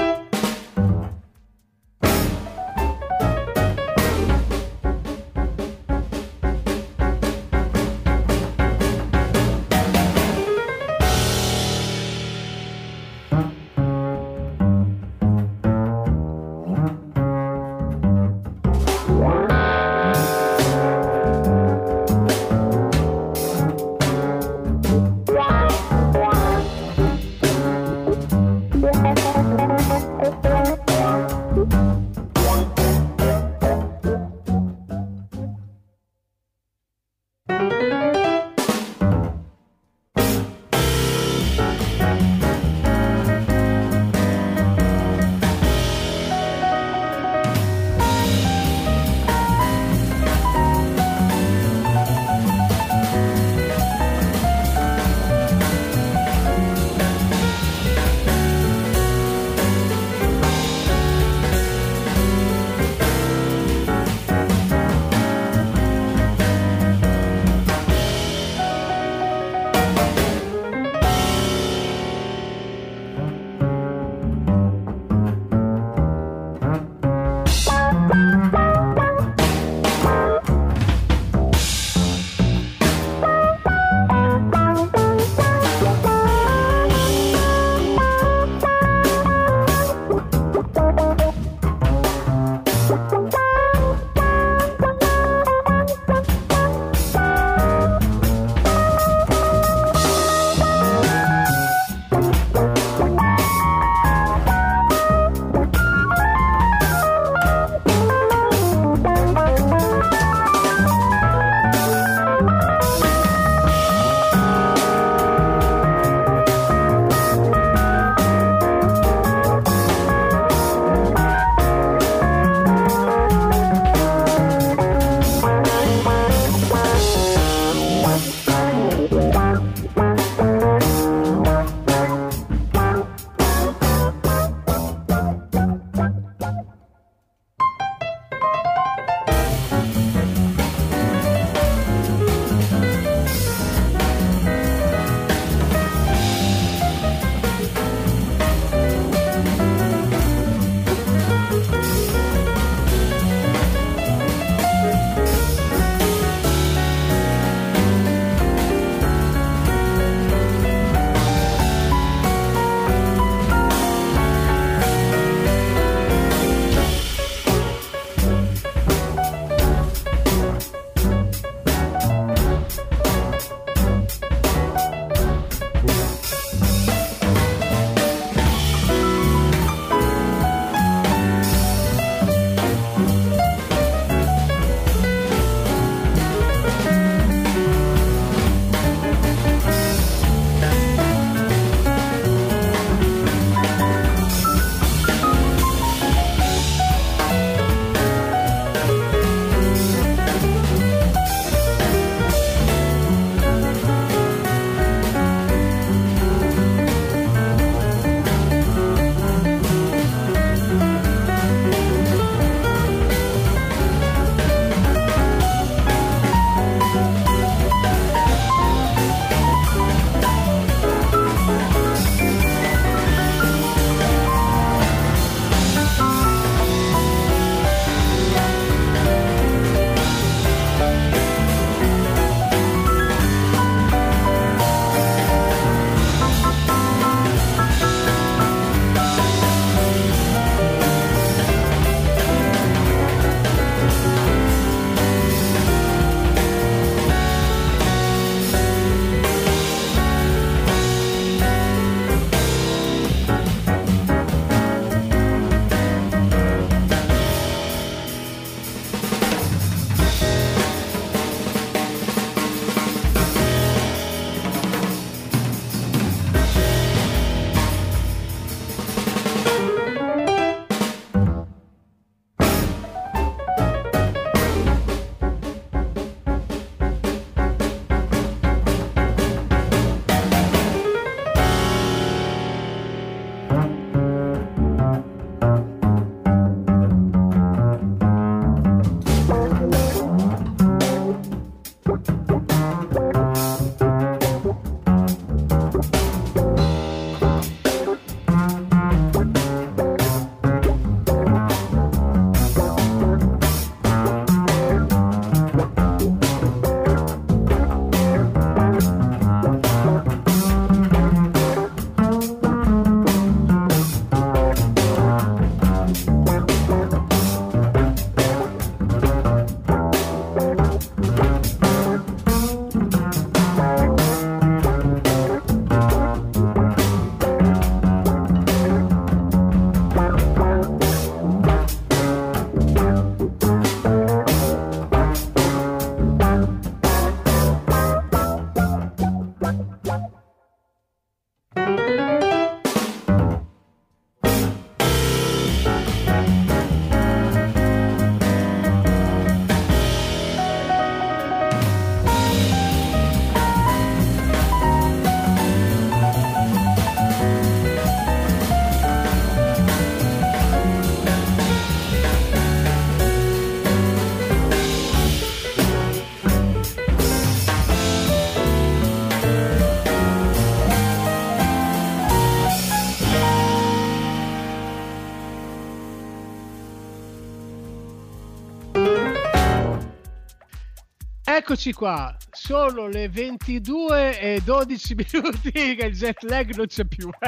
Eccoci qua, sono le 22 e 12 minuti che il jet lag non c'è più,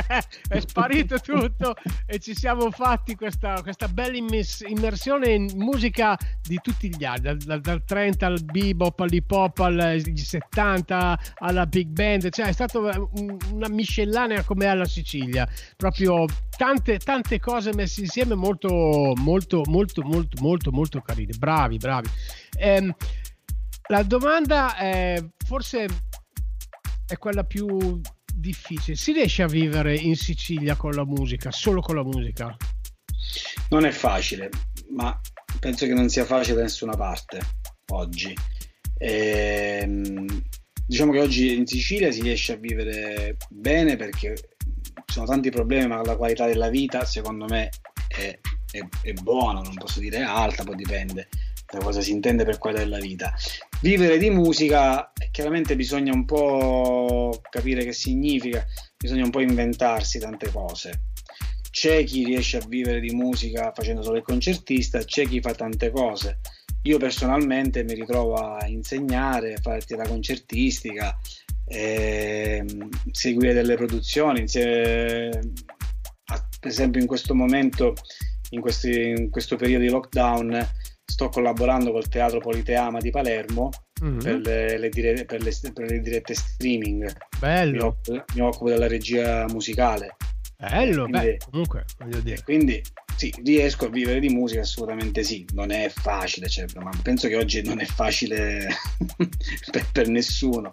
è sparito tutto e ci siamo fatti questa, questa bella immersione in musica di tutti gli anni, dal, dal, dal 30 al bebop, all'hip hop, agli 70, alla big band, cioè è stata una miscellanea come alla Sicilia, proprio tante, tante cose messe insieme molto, molto, molto, molto, molto, molto carine, bravi, bravi. Ehm, la domanda è, forse è quella più difficile. Si riesce a vivere in Sicilia con la musica, solo con la musica? Non è facile, ma penso che non sia facile da nessuna parte oggi. Ehm, diciamo che oggi in Sicilia si riesce a vivere bene perché ci sono tanti problemi, ma la qualità della vita secondo me è, è, è buona, non posso dire alta, poi dipende da cosa si intende per qualità della vita. Vivere di musica, chiaramente bisogna un po' capire che significa, bisogna un po' inventarsi tante cose. C'è chi riesce a vivere di musica facendo solo il concertista, c'è chi fa tante cose. Io personalmente mi ritrovo a insegnare, a fare attività concertistica, eh, seguire delle produzioni, per esempio in questo momento, in, questi, in questo periodo di lockdown, sto collaborando col Teatro Politeama di Palermo mm-hmm. per, le, le dire, per, le, per, le, dirette streaming. Bello. Mi occupo, mi occupo della regia musicale. Bello, quindi, beh, comunque, voglio dire. Quindi sì, riesco a vivere di musica, assolutamente sì. Non è facile, cioè, ma penso che oggi non è facile per, per, nessuno.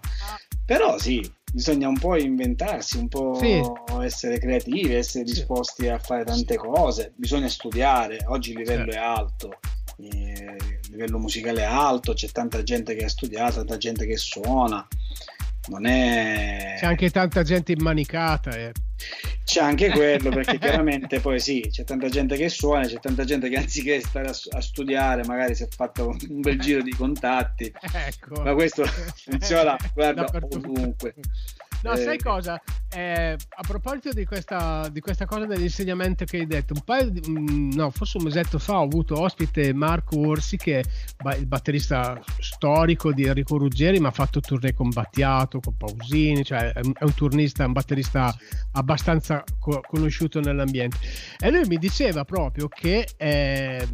Però sì, bisogna un po' inventarsi, un po' sì. essere creativi, essere disposti sì. a fare tante cose. Bisogna studiare, oggi il livello certo. è alto il livello musicale alto, c'è tanta gente che ha studiato, tanta gente che suona. Non è... C'è anche tanta gente immanicata. Eh. C'è anche quello, perché chiaramente poi sì, c'è tanta gente che suona, c'è tanta gente che anziché stare a, a studiare, magari si è fatto un bel giro di contatti. Ecco. Ma questo funziona, guarda, ovunque. No, sai eh, cosa? Eh, a proposito di questa, di questa, cosa dell'insegnamento che hai detto, un paio di, mm, no, forse un mesetto fa ho avuto ospite Marco Orsi, che è il batterista storico di Enrico Ruggeri, ma ha fatto tournée con Battiato, con Pausini, cioè è un, è un turnista, un batterista abbastanza co- conosciuto nell'ambiente. E lui mi diceva proprio che... Eh,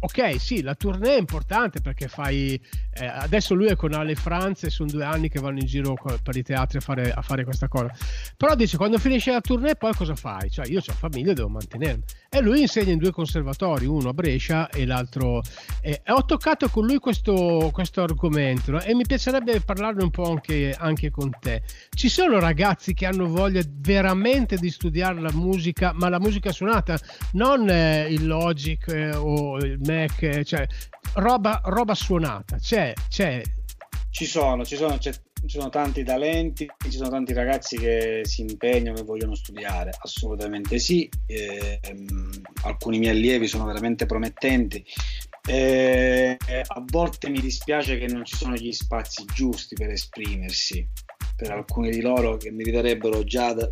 ok, sì, la tournée è importante perché fai. Eh, adesso lui è con Ale Franz e sono due anni che vanno in giro per i teatri a fare, a fare, questa cosa. Però dice: quando finisce la tournée, poi cosa fai? Cioè, io ho famiglia, devo mantenermi. E lui insegna in due conservatori, uno a Brescia e l'altro. Eh, ho toccato con lui questo, questo argomento e mi piacerebbe parlarne un po' anche, anche con te. Ci sono ragazzi che hanno voglia veramente di studiare la musica, ma la musica suonata, non eh, il Logic eh, o il Mac, cioè roba, roba suonata, c'è, c'è. Ci sono, ci sono, ci sono tanti talenti, ci sono tanti ragazzi che si impegnano e vogliono studiare, assolutamente sì. Eh, alcuni miei allievi sono veramente promettenti. Eh, a volte mi dispiace che non ci sono gli spazi giusti per esprimersi per alcuni di loro che meriterebbero già, da,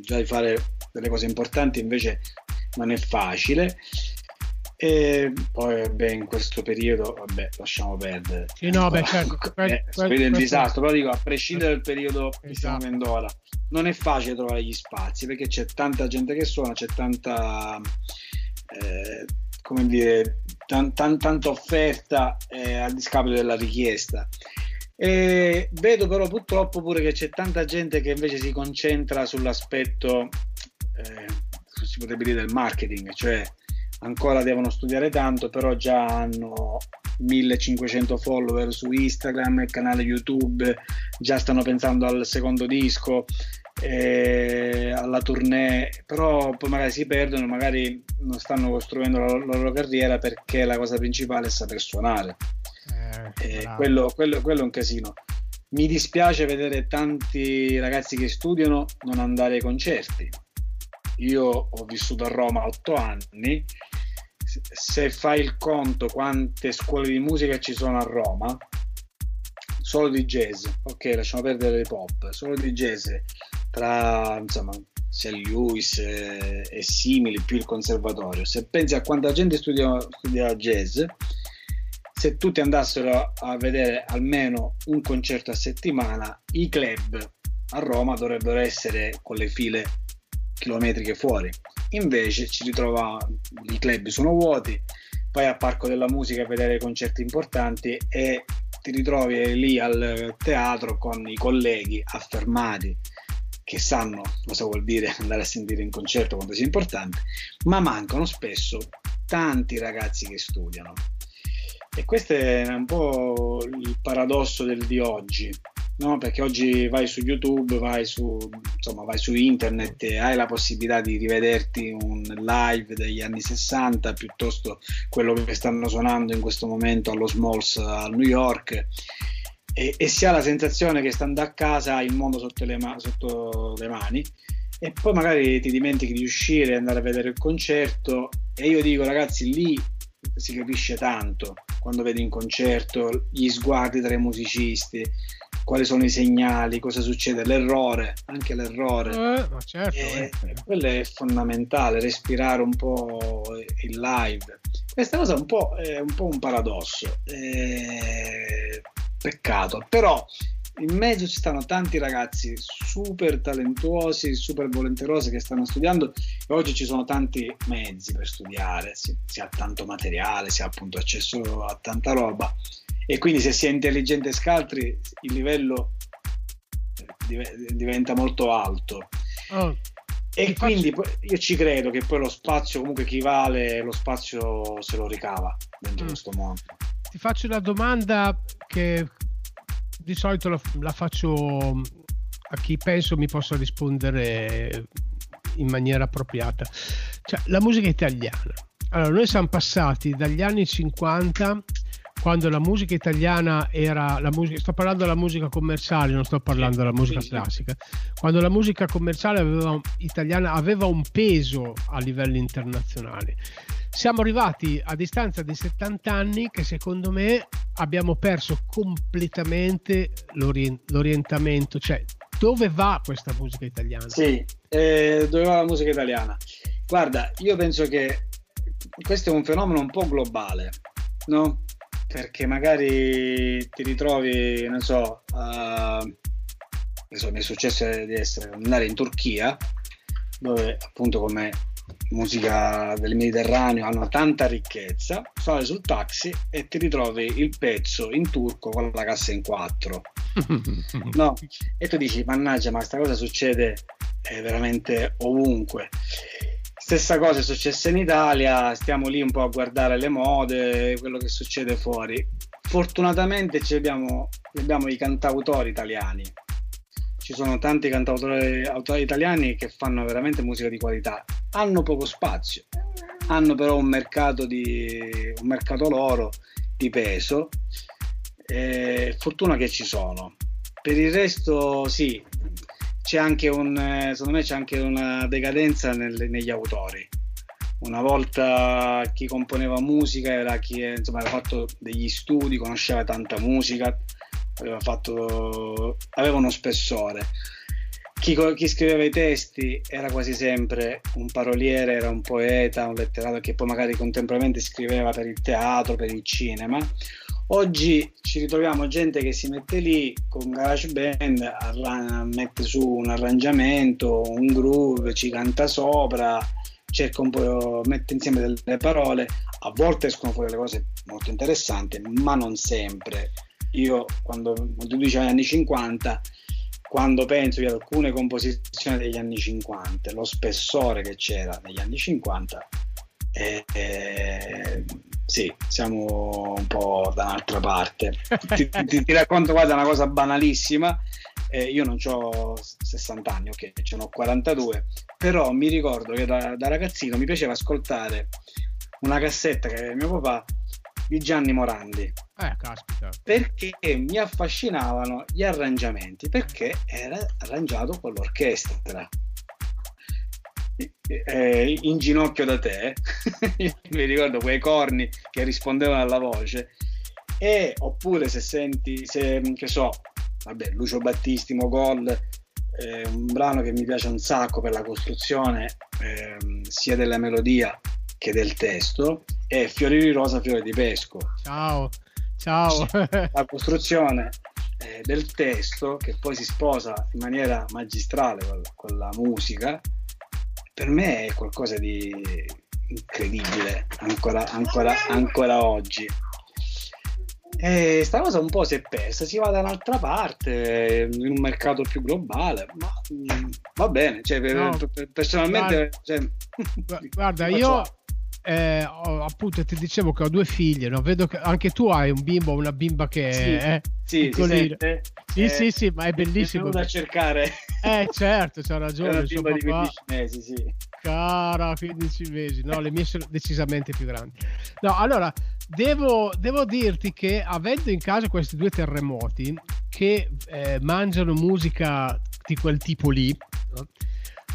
già di fare delle cose importanti, invece non è facile. E poi vabbè, in questo periodo, vabbè, lasciamo perdere. Sì, no, beh, certo, eh, quel, quel, il disastro, però dico, a prescindere dal periodo esatto. che stiamo vivendo ora, non è facile trovare gli spazi perché c'è tanta gente che suona, c'è tanta, eh, come dire, tan, tan, tanta offerta eh, a discapito della richiesta. E vedo però purtroppo pure che c'è tanta gente che invece si concentra sull'aspetto, eh, si potrebbe dire, del marketing, cioè ancora devono studiare tanto, però già hanno 1500 follower su Instagram, il canale YouTube, già stanno pensando al secondo disco, eh, alla tournée, però poi magari si perdono, magari non stanno costruendo la, la loro carriera perché la cosa principale è saper suonare. Eh, eh, quello, quello, quello è un casino. Mi dispiace vedere tanti ragazzi che studiano non andare ai concerti. Io ho vissuto a Roma otto anni se fai il conto quante scuole di musica ci sono a Roma, solo di jazz, ok, lasciamo perdere le pop, solo di jazz tra insomma sia Lewis e, e, simili più il conservatorio. Se pensi a quanta gente studia, studia jazz, se tutti andassero a vedere almeno un concerto a settimana, i club a Roma dovrebbero essere con le file chilometriche fuori. Invece ci ritrova i club sono vuoti, vai al Parco della Musica a vedere concerti importanti e ti ritrovi lì al teatro con i colleghi affermati che sanno cosa vuol dire andare a sentire in concerto quando sia importante, ma mancano spesso tanti ragazzi che studiano. E questo è un po' il paradosso del di oggi, no? perché oggi vai su YouTube, vai su, insomma, vai su internet e hai la possibilità di rivederti un live degli anni 60 piuttosto quello che stanno suonando in questo momento allo Smalls a New York. E, e si ha la sensazione che stando a casa hai il mondo sotto le, ma- sotto le mani. E poi magari ti dimentichi di uscire e andare a vedere il concerto. E io dico ragazzi lì si capisce tanto. Quando vedi in concerto gli sguardi tra i musicisti, quali sono i segnali, cosa succede, l'errore, anche l'errore. Eh, certo, eh, eh. quello è fondamentale, respirare un po' il live. Questa cosa è un po', è un, po un paradosso, eh, peccato, però in mezzo ci stanno tanti ragazzi super talentuosi, super volenterosi che stanno studiando e oggi ci sono tanti mezzi per studiare, si, si, ha tanto materiale, si ha appunto accesso a tanta roba e quindi se si è intelligente e scaltri il livello diventa molto alto. Oh, e quindi faccio... io ci credo che poi lo spazio, comunque chi vale lo spazio se lo ricava dentro mm. questo mondo. Ti faccio una domanda che di solito la, la faccio a chi penso mi possa rispondere in maniera appropriata. Cioè, la musica italiana. Allora, noi siamo passati dagli anni 50 quando la musica italiana era la musica, sto parlando della musica commerciale, non sto parlando della musica classica, quando la musica commerciale aveva, italiana aveva un peso a livello internazionale. Siamo arrivati a distanza di 70 anni che secondo me abbiamo perso completamente l'orient- l'orientamento, cioè dove va questa musica italiana? Sì, eh, dove va la musica italiana? Guarda, io penso che questo è un fenomeno un po' globale, no? Perché magari ti ritrovi, non so, uh, mi è successo di essere, andare in Turchia, dove appunto come musica del Mediterraneo hanno tanta ricchezza, sali sul taxi e ti ritrovi il pezzo in turco con la cassa in quattro. no? E tu dici, mannaggia, ma questa cosa succede eh, veramente ovunque. Stessa cosa è successa in Italia, stiamo lì un po' a guardare le mode, quello che succede fuori. Fortunatamente abbiamo, abbiamo i cantautori italiani. Ci sono tanti cantautori italiani che fanno veramente musica di qualità. Hanno poco spazio, hanno però un mercato, di, un mercato loro di peso. E fortuna che ci sono. Per il resto, sì, c'è anche un, eh, secondo me c'è anche una decadenza nel, negli autori. Una volta chi componeva musica era chi insomma, aveva fatto degli studi, conosceva tanta musica, aveva, fatto, aveva uno spessore. Chi, chi, scriveva i testi era quasi sempre un paroliere, era un poeta, un letterato che poi magari contemporaneamente scriveva per il teatro, per il cinema. Oggi ci ritroviamo gente che si mette lì con GarageBand, arra- mette su un arrangiamento, un groove, ci canta sopra, cerca un po', mette insieme delle parole, a volte escono fuori delle cose molto interessanti, ma non sempre. Io quando, tu dici anni 50, quando penso di alcune composizioni degli anni 50, lo spessore che c'era negli anni 50, eh, eh, sì, siamo un po' da un'altra parte. ti, ti, ti, racconto, guarda, una cosa banalissima. Eh, io non ho 60 anni, ok, ce ne ho 42, però mi ricordo che da, da, ragazzino mi piaceva ascoltare una cassetta che aveva mio papà di Gianni Morandi. Eh, caspita. Perché mi affascinavano gli arrangiamenti, perché era arrangiato con l'orchestra eh, in ginocchio da te, mi ricordo quei corni che rispondevano alla voce, e oppure se senti, se, che so, vabbè, Lucio Battisti, Mogol, eh, un brano che mi piace un sacco per la costruzione eh, sia della melodia che del testo, è Fiori di Rosa, Fiori di Pesco. Ciao. Ciao. la costruzione eh, del testo che poi si sposa in maniera magistrale con, con la musica, per me è qualcosa di incredibile ancora, ancora, ancora oggi. E sta cosa un po' si è persa, si va da un'altra parte, in un mercato più globale, ma mm, va bene, cioè, no, personalmente... Guarda, cioè, guarda io eh, ho, appunto ti dicevo che ho due figlie, no? vedo che anche tu hai un bimbo o una bimba che sì, è sì, sì, sì, eh, sì, sì, ma è bellissimo. da cercare. Eh certo, c'ha ragione. È una bimba di 15 mesi, sì. Cara, 15 mesi, no, le mie sono decisamente più grandi. No, allora, devo, devo dirti che avendo in casa questi due terremoti che eh, mangiano musica di quel tipo lì, no?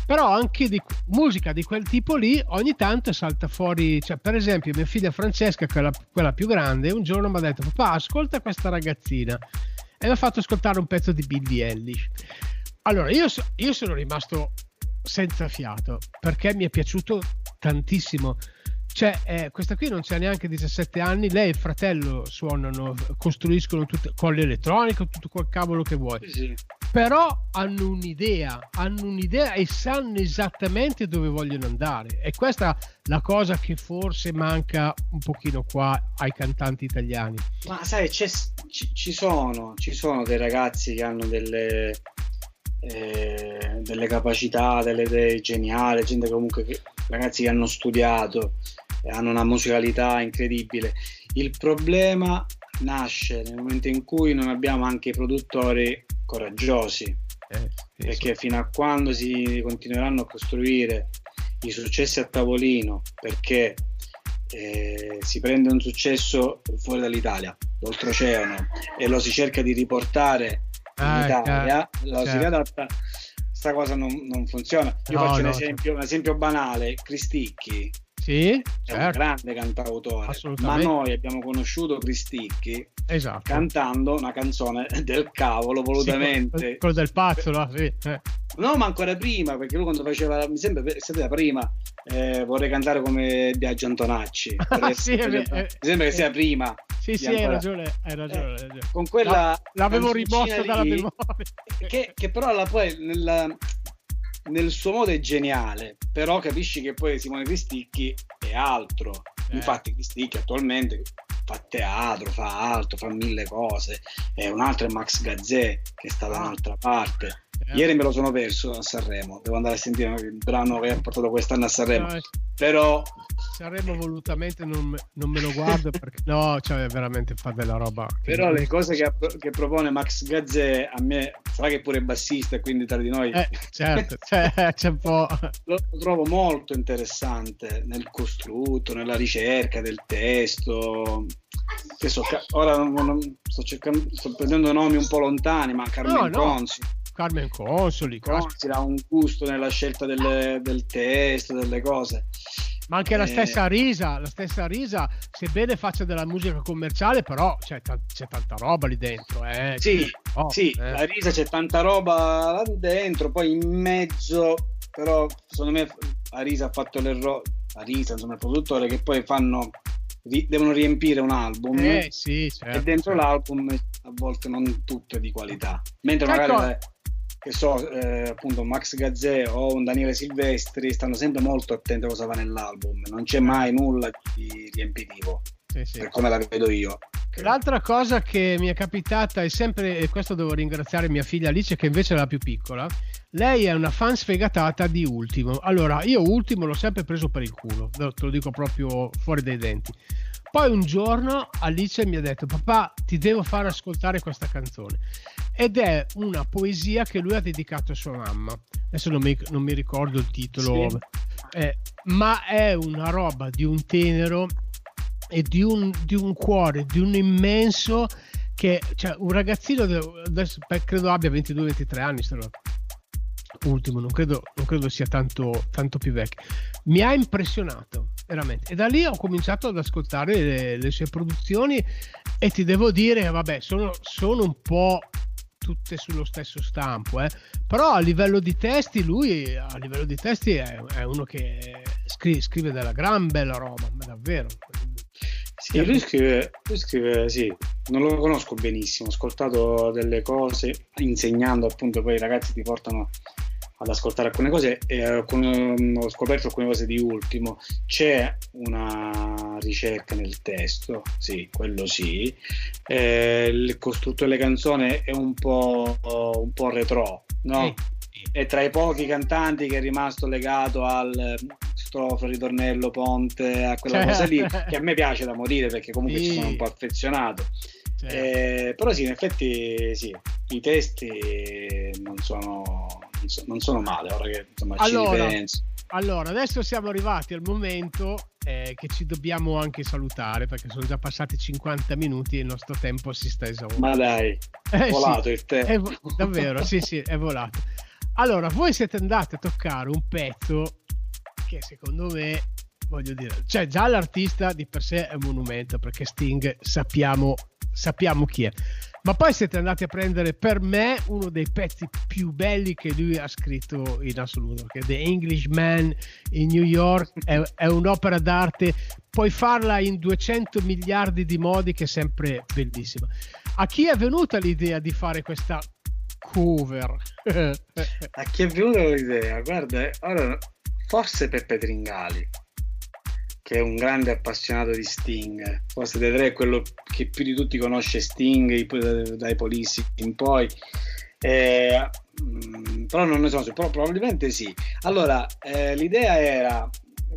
Però anche di musica di quel tipo lì ogni tanto salta fuori cioè per esempio mia figlia Francesca quella, quella più grande un giorno mi ha detto papà ascolta questa ragazzina e mi ha fatto ascoltare un pezzo di Billie Eilish allora io, io sono rimasto senza fiato perché mi è piaciuto tantissimo cioè, eh, questa qui non c'ha neanche 17 anni, lei e il fratello suonano, costruiscono tutto, con l'elettronica, tutto quel cavolo che vuoi. Sì. Però hanno un'idea, hanno un'idea e sanno esattamente dove vogliono andare. E questa è la cosa che forse manca un pochino qua ai cantanti italiani. Ma sai, ci, ci, sono, ci sono dei ragazzi che hanno delle, eh, delle capacità, delle idee geniali, gente comunque che, ragazzi che hanno studiato hanno una musicalità incredibile. Il problema nasce nel momento in cui non abbiamo anche i produttori coraggiosi, eh, perché fino a quando si continueranno a costruire i successi a tavolino, perché eh, si prende un successo fuori dall'Italia, oltreoceano, e lo si cerca di riportare in ah, Italia, certo. lo si riadatta questa cosa non, non funziona. Io no, faccio no, un, esempio, un esempio banale, Cristicchi sì, è certo. un grande cantautore, ma noi abbiamo conosciuto Cristicchi esatto. cantando una canzone del cavolo volutamente. Sì, quello del pazzo, no? Sì. Eh. No, ma ancora prima, perché lui quando faceva, mi sembra che prima, eh, vorrei cantare come Biagio Antonacci. Ah, sì, mi sembra che sia prima. Sì, sì, hai ragione, hai ragione, hai ragione. Con quella... La, l'avevo rimossa dalla memoria. Che, che però la, poi nella, nel suo modo è geniale, però capisci che poi Simone Cristicchi è altro. Eh. Infatti Cristicchi attualmente fa teatro, fa altro, fa mille cose. E un altro è Max Gazzè che sta da ah. un'altra parte. Eh. Ieri me lo sono perso a Sanremo, devo andare a sentire il brano che ha portato quest'anno a Sanremo. No, però Sanremo volutamente non, non, me lo guardo perché no, cioè veramente fa della roba. Però le cose che, che, propone Max Gazzè a me, sarà che è pure bassista, quindi tra di noi. Eh, certo, c'è, c'è un po'. Lo, trovo molto interessante nel costrutto, nella ricerca del testo. So, ora non, non, sto, cercando, sto prendendo nomi un po' lontani, ma Carmen no, Consi. No. Carmen Consoli, Consoli ha un gusto nella scelta delle, del testo, delle cose. Ma anche eh... la stessa Risa, la stessa Risa, sebbene faccia della musica commerciale, però c'è, t- c'è tanta roba lì dentro. Eh. Sì, oh, sì eh. la Risa c'è tanta roba là dentro, poi in mezzo, però secondo me la Risa ha fatto l'errore, la Risa, insomma il produttore, che poi fanno devono riempire un album eh, sì, certo, e dentro certo. l'album a volte non tutto è di qualità mentre ecco. magari che so, eh, appunto Max Gazzè o un Daniele Silvestri stanno sempre molto attenti a cosa va nell'album, non c'è mai nulla di riempitivo. Sì, sì. Per come la vedo io. L'altra cosa che mi è capitata è sempre, e questo devo ringraziare mia figlia Alice che invece è la più piccola, lei è una fan sfegatata di Ultimo. Allora, io Ultimo l'ho sempre preso per il culo, te lo dico proprio fuori dai denti. Poi un giorno Alice mi ha detto papà ti devo far ascoltare questa canzone ed è una poesia che lui ha dedicato a sua mamma. Adesso non mi, non mi ricordo il titolo, sì. eh, ma è una roba di un tenero e di un, di un cuore, di un immenso che cioè, un ragazzino adesso credo abbia 22-23 anni se no, ultimo non credo, non credo sia tanto, tanto più vecchio mi ha impressionato veramente. E da lì ho cominciato ad ascoltare le, le sue produzioni e ti devo dire, vabbè, sono, sono un po' tutte sullo stesso stampo, eh. però a livello di testi lui a livello di testi è, è uno che scrive, scrive, della gran bella roba, davvero. Sì, lui scrive, lui scrive, sì, non lo conosco benissimo, ho ascoltato delle cose, insegnando appunto poi i ragazzi ti portano ad ascoltare alcune cose e alcune, ho scoperto alcune cose di ultimo. C'è una ricerca nel testo, sì, quello sì. Eh, il costruttore delle canzoni è un po', un po retro, no? È tra i pochi cantanti che è rimasto legato al strofa, ritornello, ponte, a quella cosa lì, che a me piace da morire perché comunque sì. ci sono un po' affezionato. Certo. Eh, però sì, in effetti sì, i testi non sono non sono male ora che insomma, allora, ci ripenso. Allora, adesso siamo arrivati al momento eh, che ci dobbiamo anche salutare perché sono già passati 50 minuti e il nostro tempo si sta esaurendo. Ma dai, è volato sì, il tempo. È, davvero, sì, sì, è volato. Allora, voi siete andati a toccare un pezzo che secondo me, voglio dire, cioè già l'artista di per sé è un monumento perché Sting sappiamo, sappiamo chi è ma poi siete andati a prendere per me uno dei pezzi più belli che lui ha scritto in assoluto, che The Englishman in New York, è, è un'opera d'arte, puoi farla in 200 miliardi di modi che è sempre bellissima. A chi è venuta l'idea di fare questa cover? a chi è venuta l'idea? Guarda, ora, forse Peppe Tringali che è un grande appassionato di Sting. Forse De Dre è quello che più di tutti conosce Sting, dai Police in poi. Eh, però non ne sono sicuro, probabilmente sì. Allora, eh, l'idea era,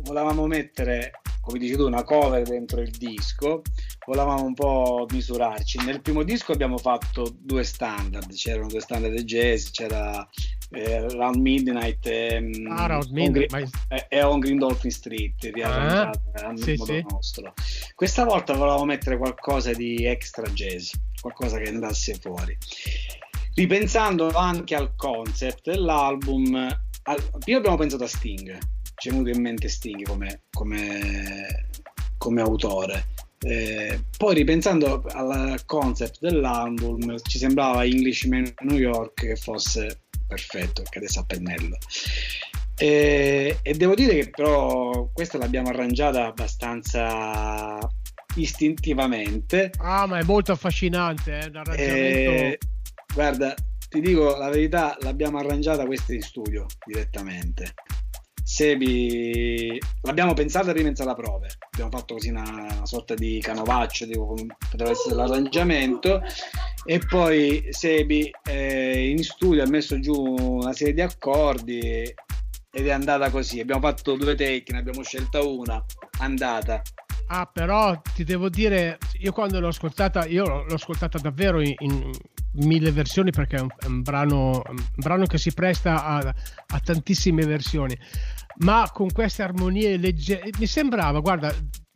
volevamo mettere, come dici tu, una cover dentro il disco, volevamo un po' misurarci. Nel primo disco abbiamo fatto due standard, c'erano due standard di jazz, c'era eh, Round Midnight e, mm, ah, Round Midnight, on, ma... e on Green Dolphin Street riarrangiata ah, a sì, sì. nostro. Questa volta volevamo mettere qualcosa di extra jazz, qualcosa che andasse fuori. Ripensando anche al concept dell'album, al, prima abbiamo pensato a Sting, ci è venuto in mente Sting come, come, come autore. Eh, poi ripensando al concept dell'album ci sembrava Englishman New York che fosse perfetto, cade a pennello. E, e, devo dire che però questa l'abbiamo arrangiata abbastanza istintivamente. Ah, ma è molto affascinante eh, l'arrangiamento. E, guarda, ti dico la verità, l'abbiamo arrangiata questa in studio direttamente. Sebi l'abbiamo pensata prima in sala prove, abbiamo fatto così una, una sorta di canovaccio, dico, come poteva essere l'arrangiamento, e poi Sebi eh, in studio ha messo giù una serie di accordi ed è andata così. Abbiamo fatto due take, ne abbiamo scelta una, andata. Ah, però ti devo dire, io quando l'ho ascoltata, io l'ho ascoltata davvero in, in mille versioni perché è un, è un, brano, un brano, che si presta a, a tantissime versioni ma con queste armonie leggere mi sembrava guarda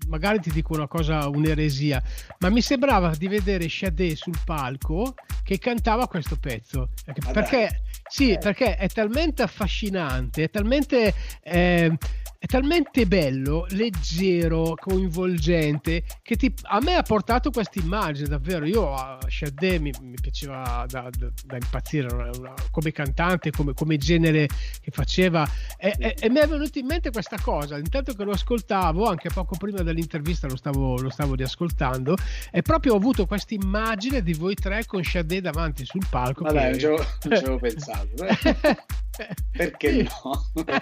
magari ti dico una cosa un'eresia ma mi sembrava di vedere Sade sul palco che cantava questo pezzo perché sì eh. perché è talmente affascinante è talmente eh, è talmente bello, leggero, coinvolgente, che ti, a me ha portato questa immagine davvero. Io a Shadé mi, mi piaceva da, da, da impazzire una, una, come cantante, come, come, genere che faceva, e, e, e, mi è venuta in mente questa cosa. Intanto che lo ascoltavo, anche poco prima dell'intervista lo stavo, lo stavo riascoltando, e proprio ho avuto questa immagine di voi tre con Shadé davanti sul palco. Vabbè, che... non ci avevo pensato. Perché no? no, tra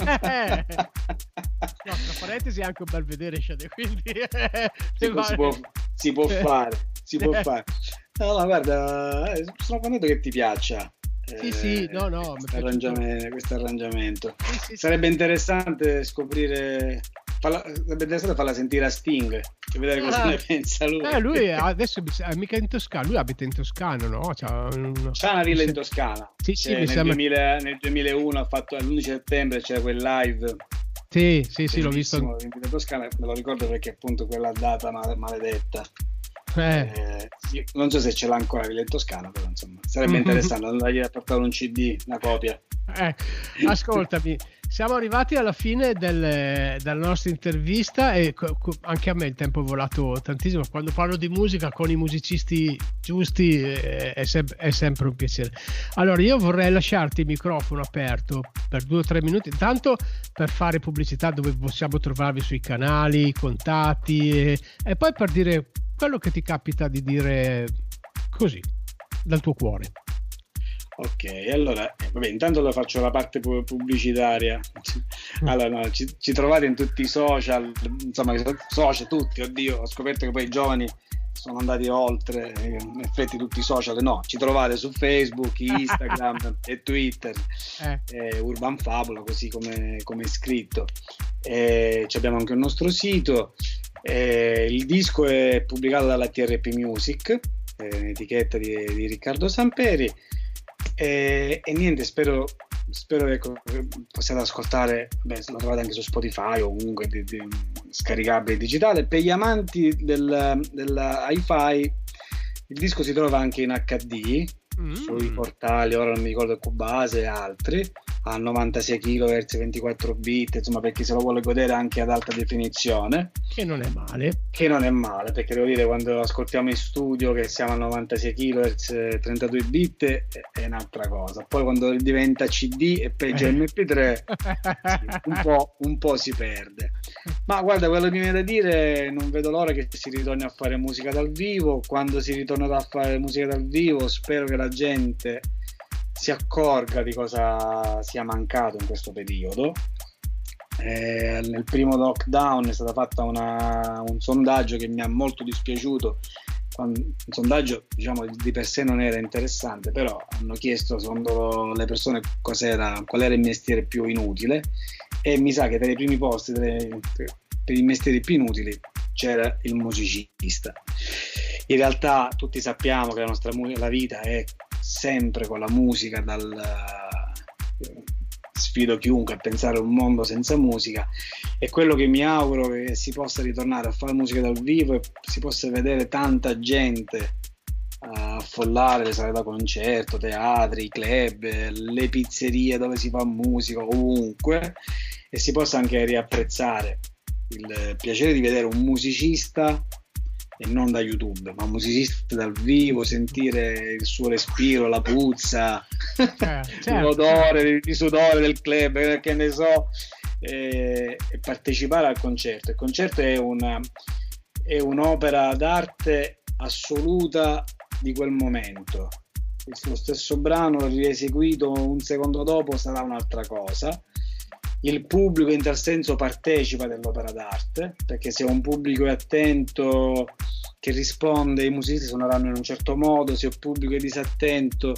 parentesi è anche un bel vedere Shade, quindi si, può, si, può, si, può, fare, si può fare. No, no, guarda, eh, sono contento che ti piaccia. Sì, eh, sì, no, no. Questo arrangiamento. Questo arrangiamento. Sì, sì, Sarebbe interessante scoprire Falla, sarebbe interessante farla sentire a Sting e vedere cosa ah, ne pensa lui. Eh, lui adesso è mica in Toscana, lui abita in Toscana, no? C'ha, una... C'ha una villa in Toscana. Sì, sì, nel, sembra... 2000, nel 2001 ha fatto l'11 settembre c'era quel live sì, sì, sì, l'ho visto. In Toscana, me lo ricordo perché appunto quella data maledetta. Eh. Eh, non so se ce l'ha ancora Villa in Toscana, però insomma sarebbe interessante andargli a portare un CD, una copia. Eh, ascoltami, siamo arrivati alla fine del, della nostra intervista e co- anche a me il tempo è volato tantissimo. Quando parlo di musica con i musicisti giusti eh, è, se- è, sempre un piacere. Allora, io vorrei lasciarti il microfono aperto per due o tre minuti, intanto per fare pubblicità dove possiamo trovarvi sui canali, i contatti e, e poi per dire quello che ti capita di dire così, dal tuo cuore. Ok, allora, vabbè, intanto lo faccio la parte pubblicitaria. Mm. Allora, no, ci, ci, trovate in tutti i social, insomma, social tutti, oddio, ho scoperto che poi i giovani sono andati oltre, in effetti tutti i social, no, ci trovate su Facebook, Instagram e Twitter, eh. Eh, Urban Fabula, così come, come è scritto. Eh, abbiamo anche un nostro sito, eh, il disco è pubblicato dalla TRP Music, etichetta di, di Riccardo Samperi e, e niente, spero, spero ecco, che possiate ascoltare, beh, lo trovate anche su Spotify o comunque di, di, scaricabile digitale. Per gli amanti del, della hi-fi, il disco si trova anche in HD mm. sui portali, ora non mi ricordo Cubase e altri a 96 kHz 24 bit insomma per chi se lo vuole godere anche ad alta definizione. Che non è male. Che non è male perché devo dire quando ascoltiamo in studio che siamo a 96 kHz 32 bit è un'altra cosa. Poi quando diventa CD e peggio eh. MP3 sì, un, po', un po' si perde. Ma guarda quello che mi viene da dire non vedo l'ora che si ritorni a fare musica dal vivo. Quando si ritornerà a fare musica dal vivo spero che la gente si accorga di cosa sia mancato in questo periodo. Eh, nel primo lockdown è stato fatto un sondaggio che mi ha molto dispiaciuto. un sondaggio diciamo di per sé non era interessante, però hanno chiesto secondo le persone qual era il mestiere più inutile e mi sa che tra i primi posti delle, per i mestieri più inutili c'era il musicista. In realtà tutti sappiamo che la nostra la vita è sempre con la musica, dal, sfido chiunque a pensare a un mondo senza musica e quello che mi auguro che si possa ritornare a fare musica dal vivo e si possa vedere tanta gente affollare le sale da concerto, teatri, club, le pizzerie dove si fa musica, ovunque e si possa anche riapprezzare il piacere di vedere un musicista e non da YouTube, ma un musicista dal vivo, sentire il suo respiro, la puzza, certo, certo. l'odore di sudore del club, eh, che ne so, e, e, partecipare al concerto. Il concerto è, una, è un'opera d'arte assoluta di quel momento. Lo stesso brano rieseguito un secondo dopo sarà un'altra cosa il pubblico in tal senso partecipa dell'opera d'arte, perché se un pubblico è attento, che risponde, i musicisti suoneranno in un certo modo, se un pubblico è disattento,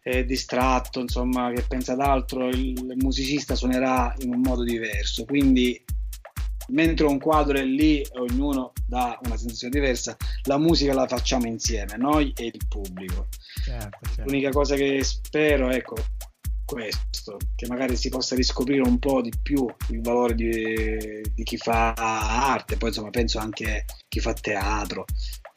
è distratto, insomma, che pensa ad altro, il musicista suonerà in un modo diverso. Quindi, mentre un quadro è lì e ognuno dà una sensazione diversa, la musica la facciamo insieme, noi e il pubblico. Certo, certo. L'unica cosa che spero, ecco, questo, che magari si possa riscoprire un po' di più il valore di, di chi fa arte, poi insomma penso anche a chi fa teatro,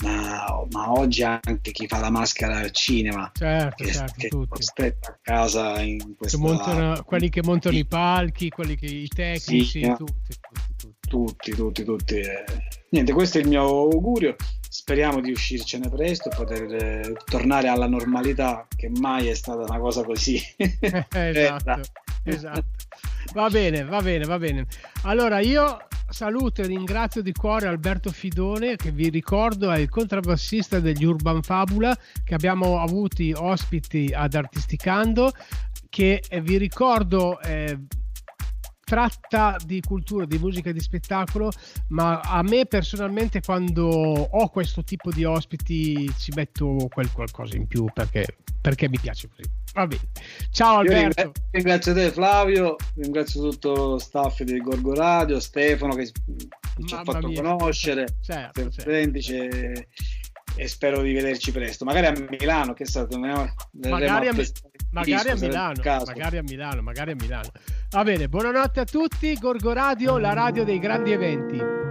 ma, ma, oggi anche chi fa la maschera al cinema, certo, che, certo, che tutti. a casa in questo che montano, quelli che montano i palchi, quelli che i tecnici, sì, tutti, tutti, tutti, tutti, tutti. Eh. Niente, questo è il mio augurio speriamo di uscircene presto e poter eh, tornare alla normalità che mai è stata una cosa così. Esatto, esatto. va bene va bene va bene. Allora io saluto e ringrazio di cuore Alberto Fidone che vi ricordo è il contrabbassista degli Urban Fabula che abbiamo avuti ospiti ad Artisticando che eh, vi ricordo eh, tratta di cultura, di musica di spettacolo, ma a me personalmente quando ho questo tipo di ospiti ci metto quel qualcosa in più perché, perché mi piace così. Va bene. Ciao Alberto. Io ringrazio te Flavio, ringrazio tutto lo staff di Gorgo Radio, Stefano che ci ha fatto mia. conoscere, certo, certo. e spero di vederci presto, magari a Milano, che è stato magari a, magari a Milano, magari a Milano, magari a Milano. Va bene, buonanotte a tutti, Gorgo Radio, la radio dei grandi eventi.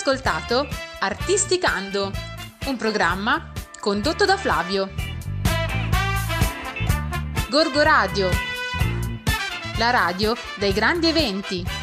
Ascoltato Artisticando, un programma condotto da Flavio. Gorgo Radio, la radio dei grandi eventi.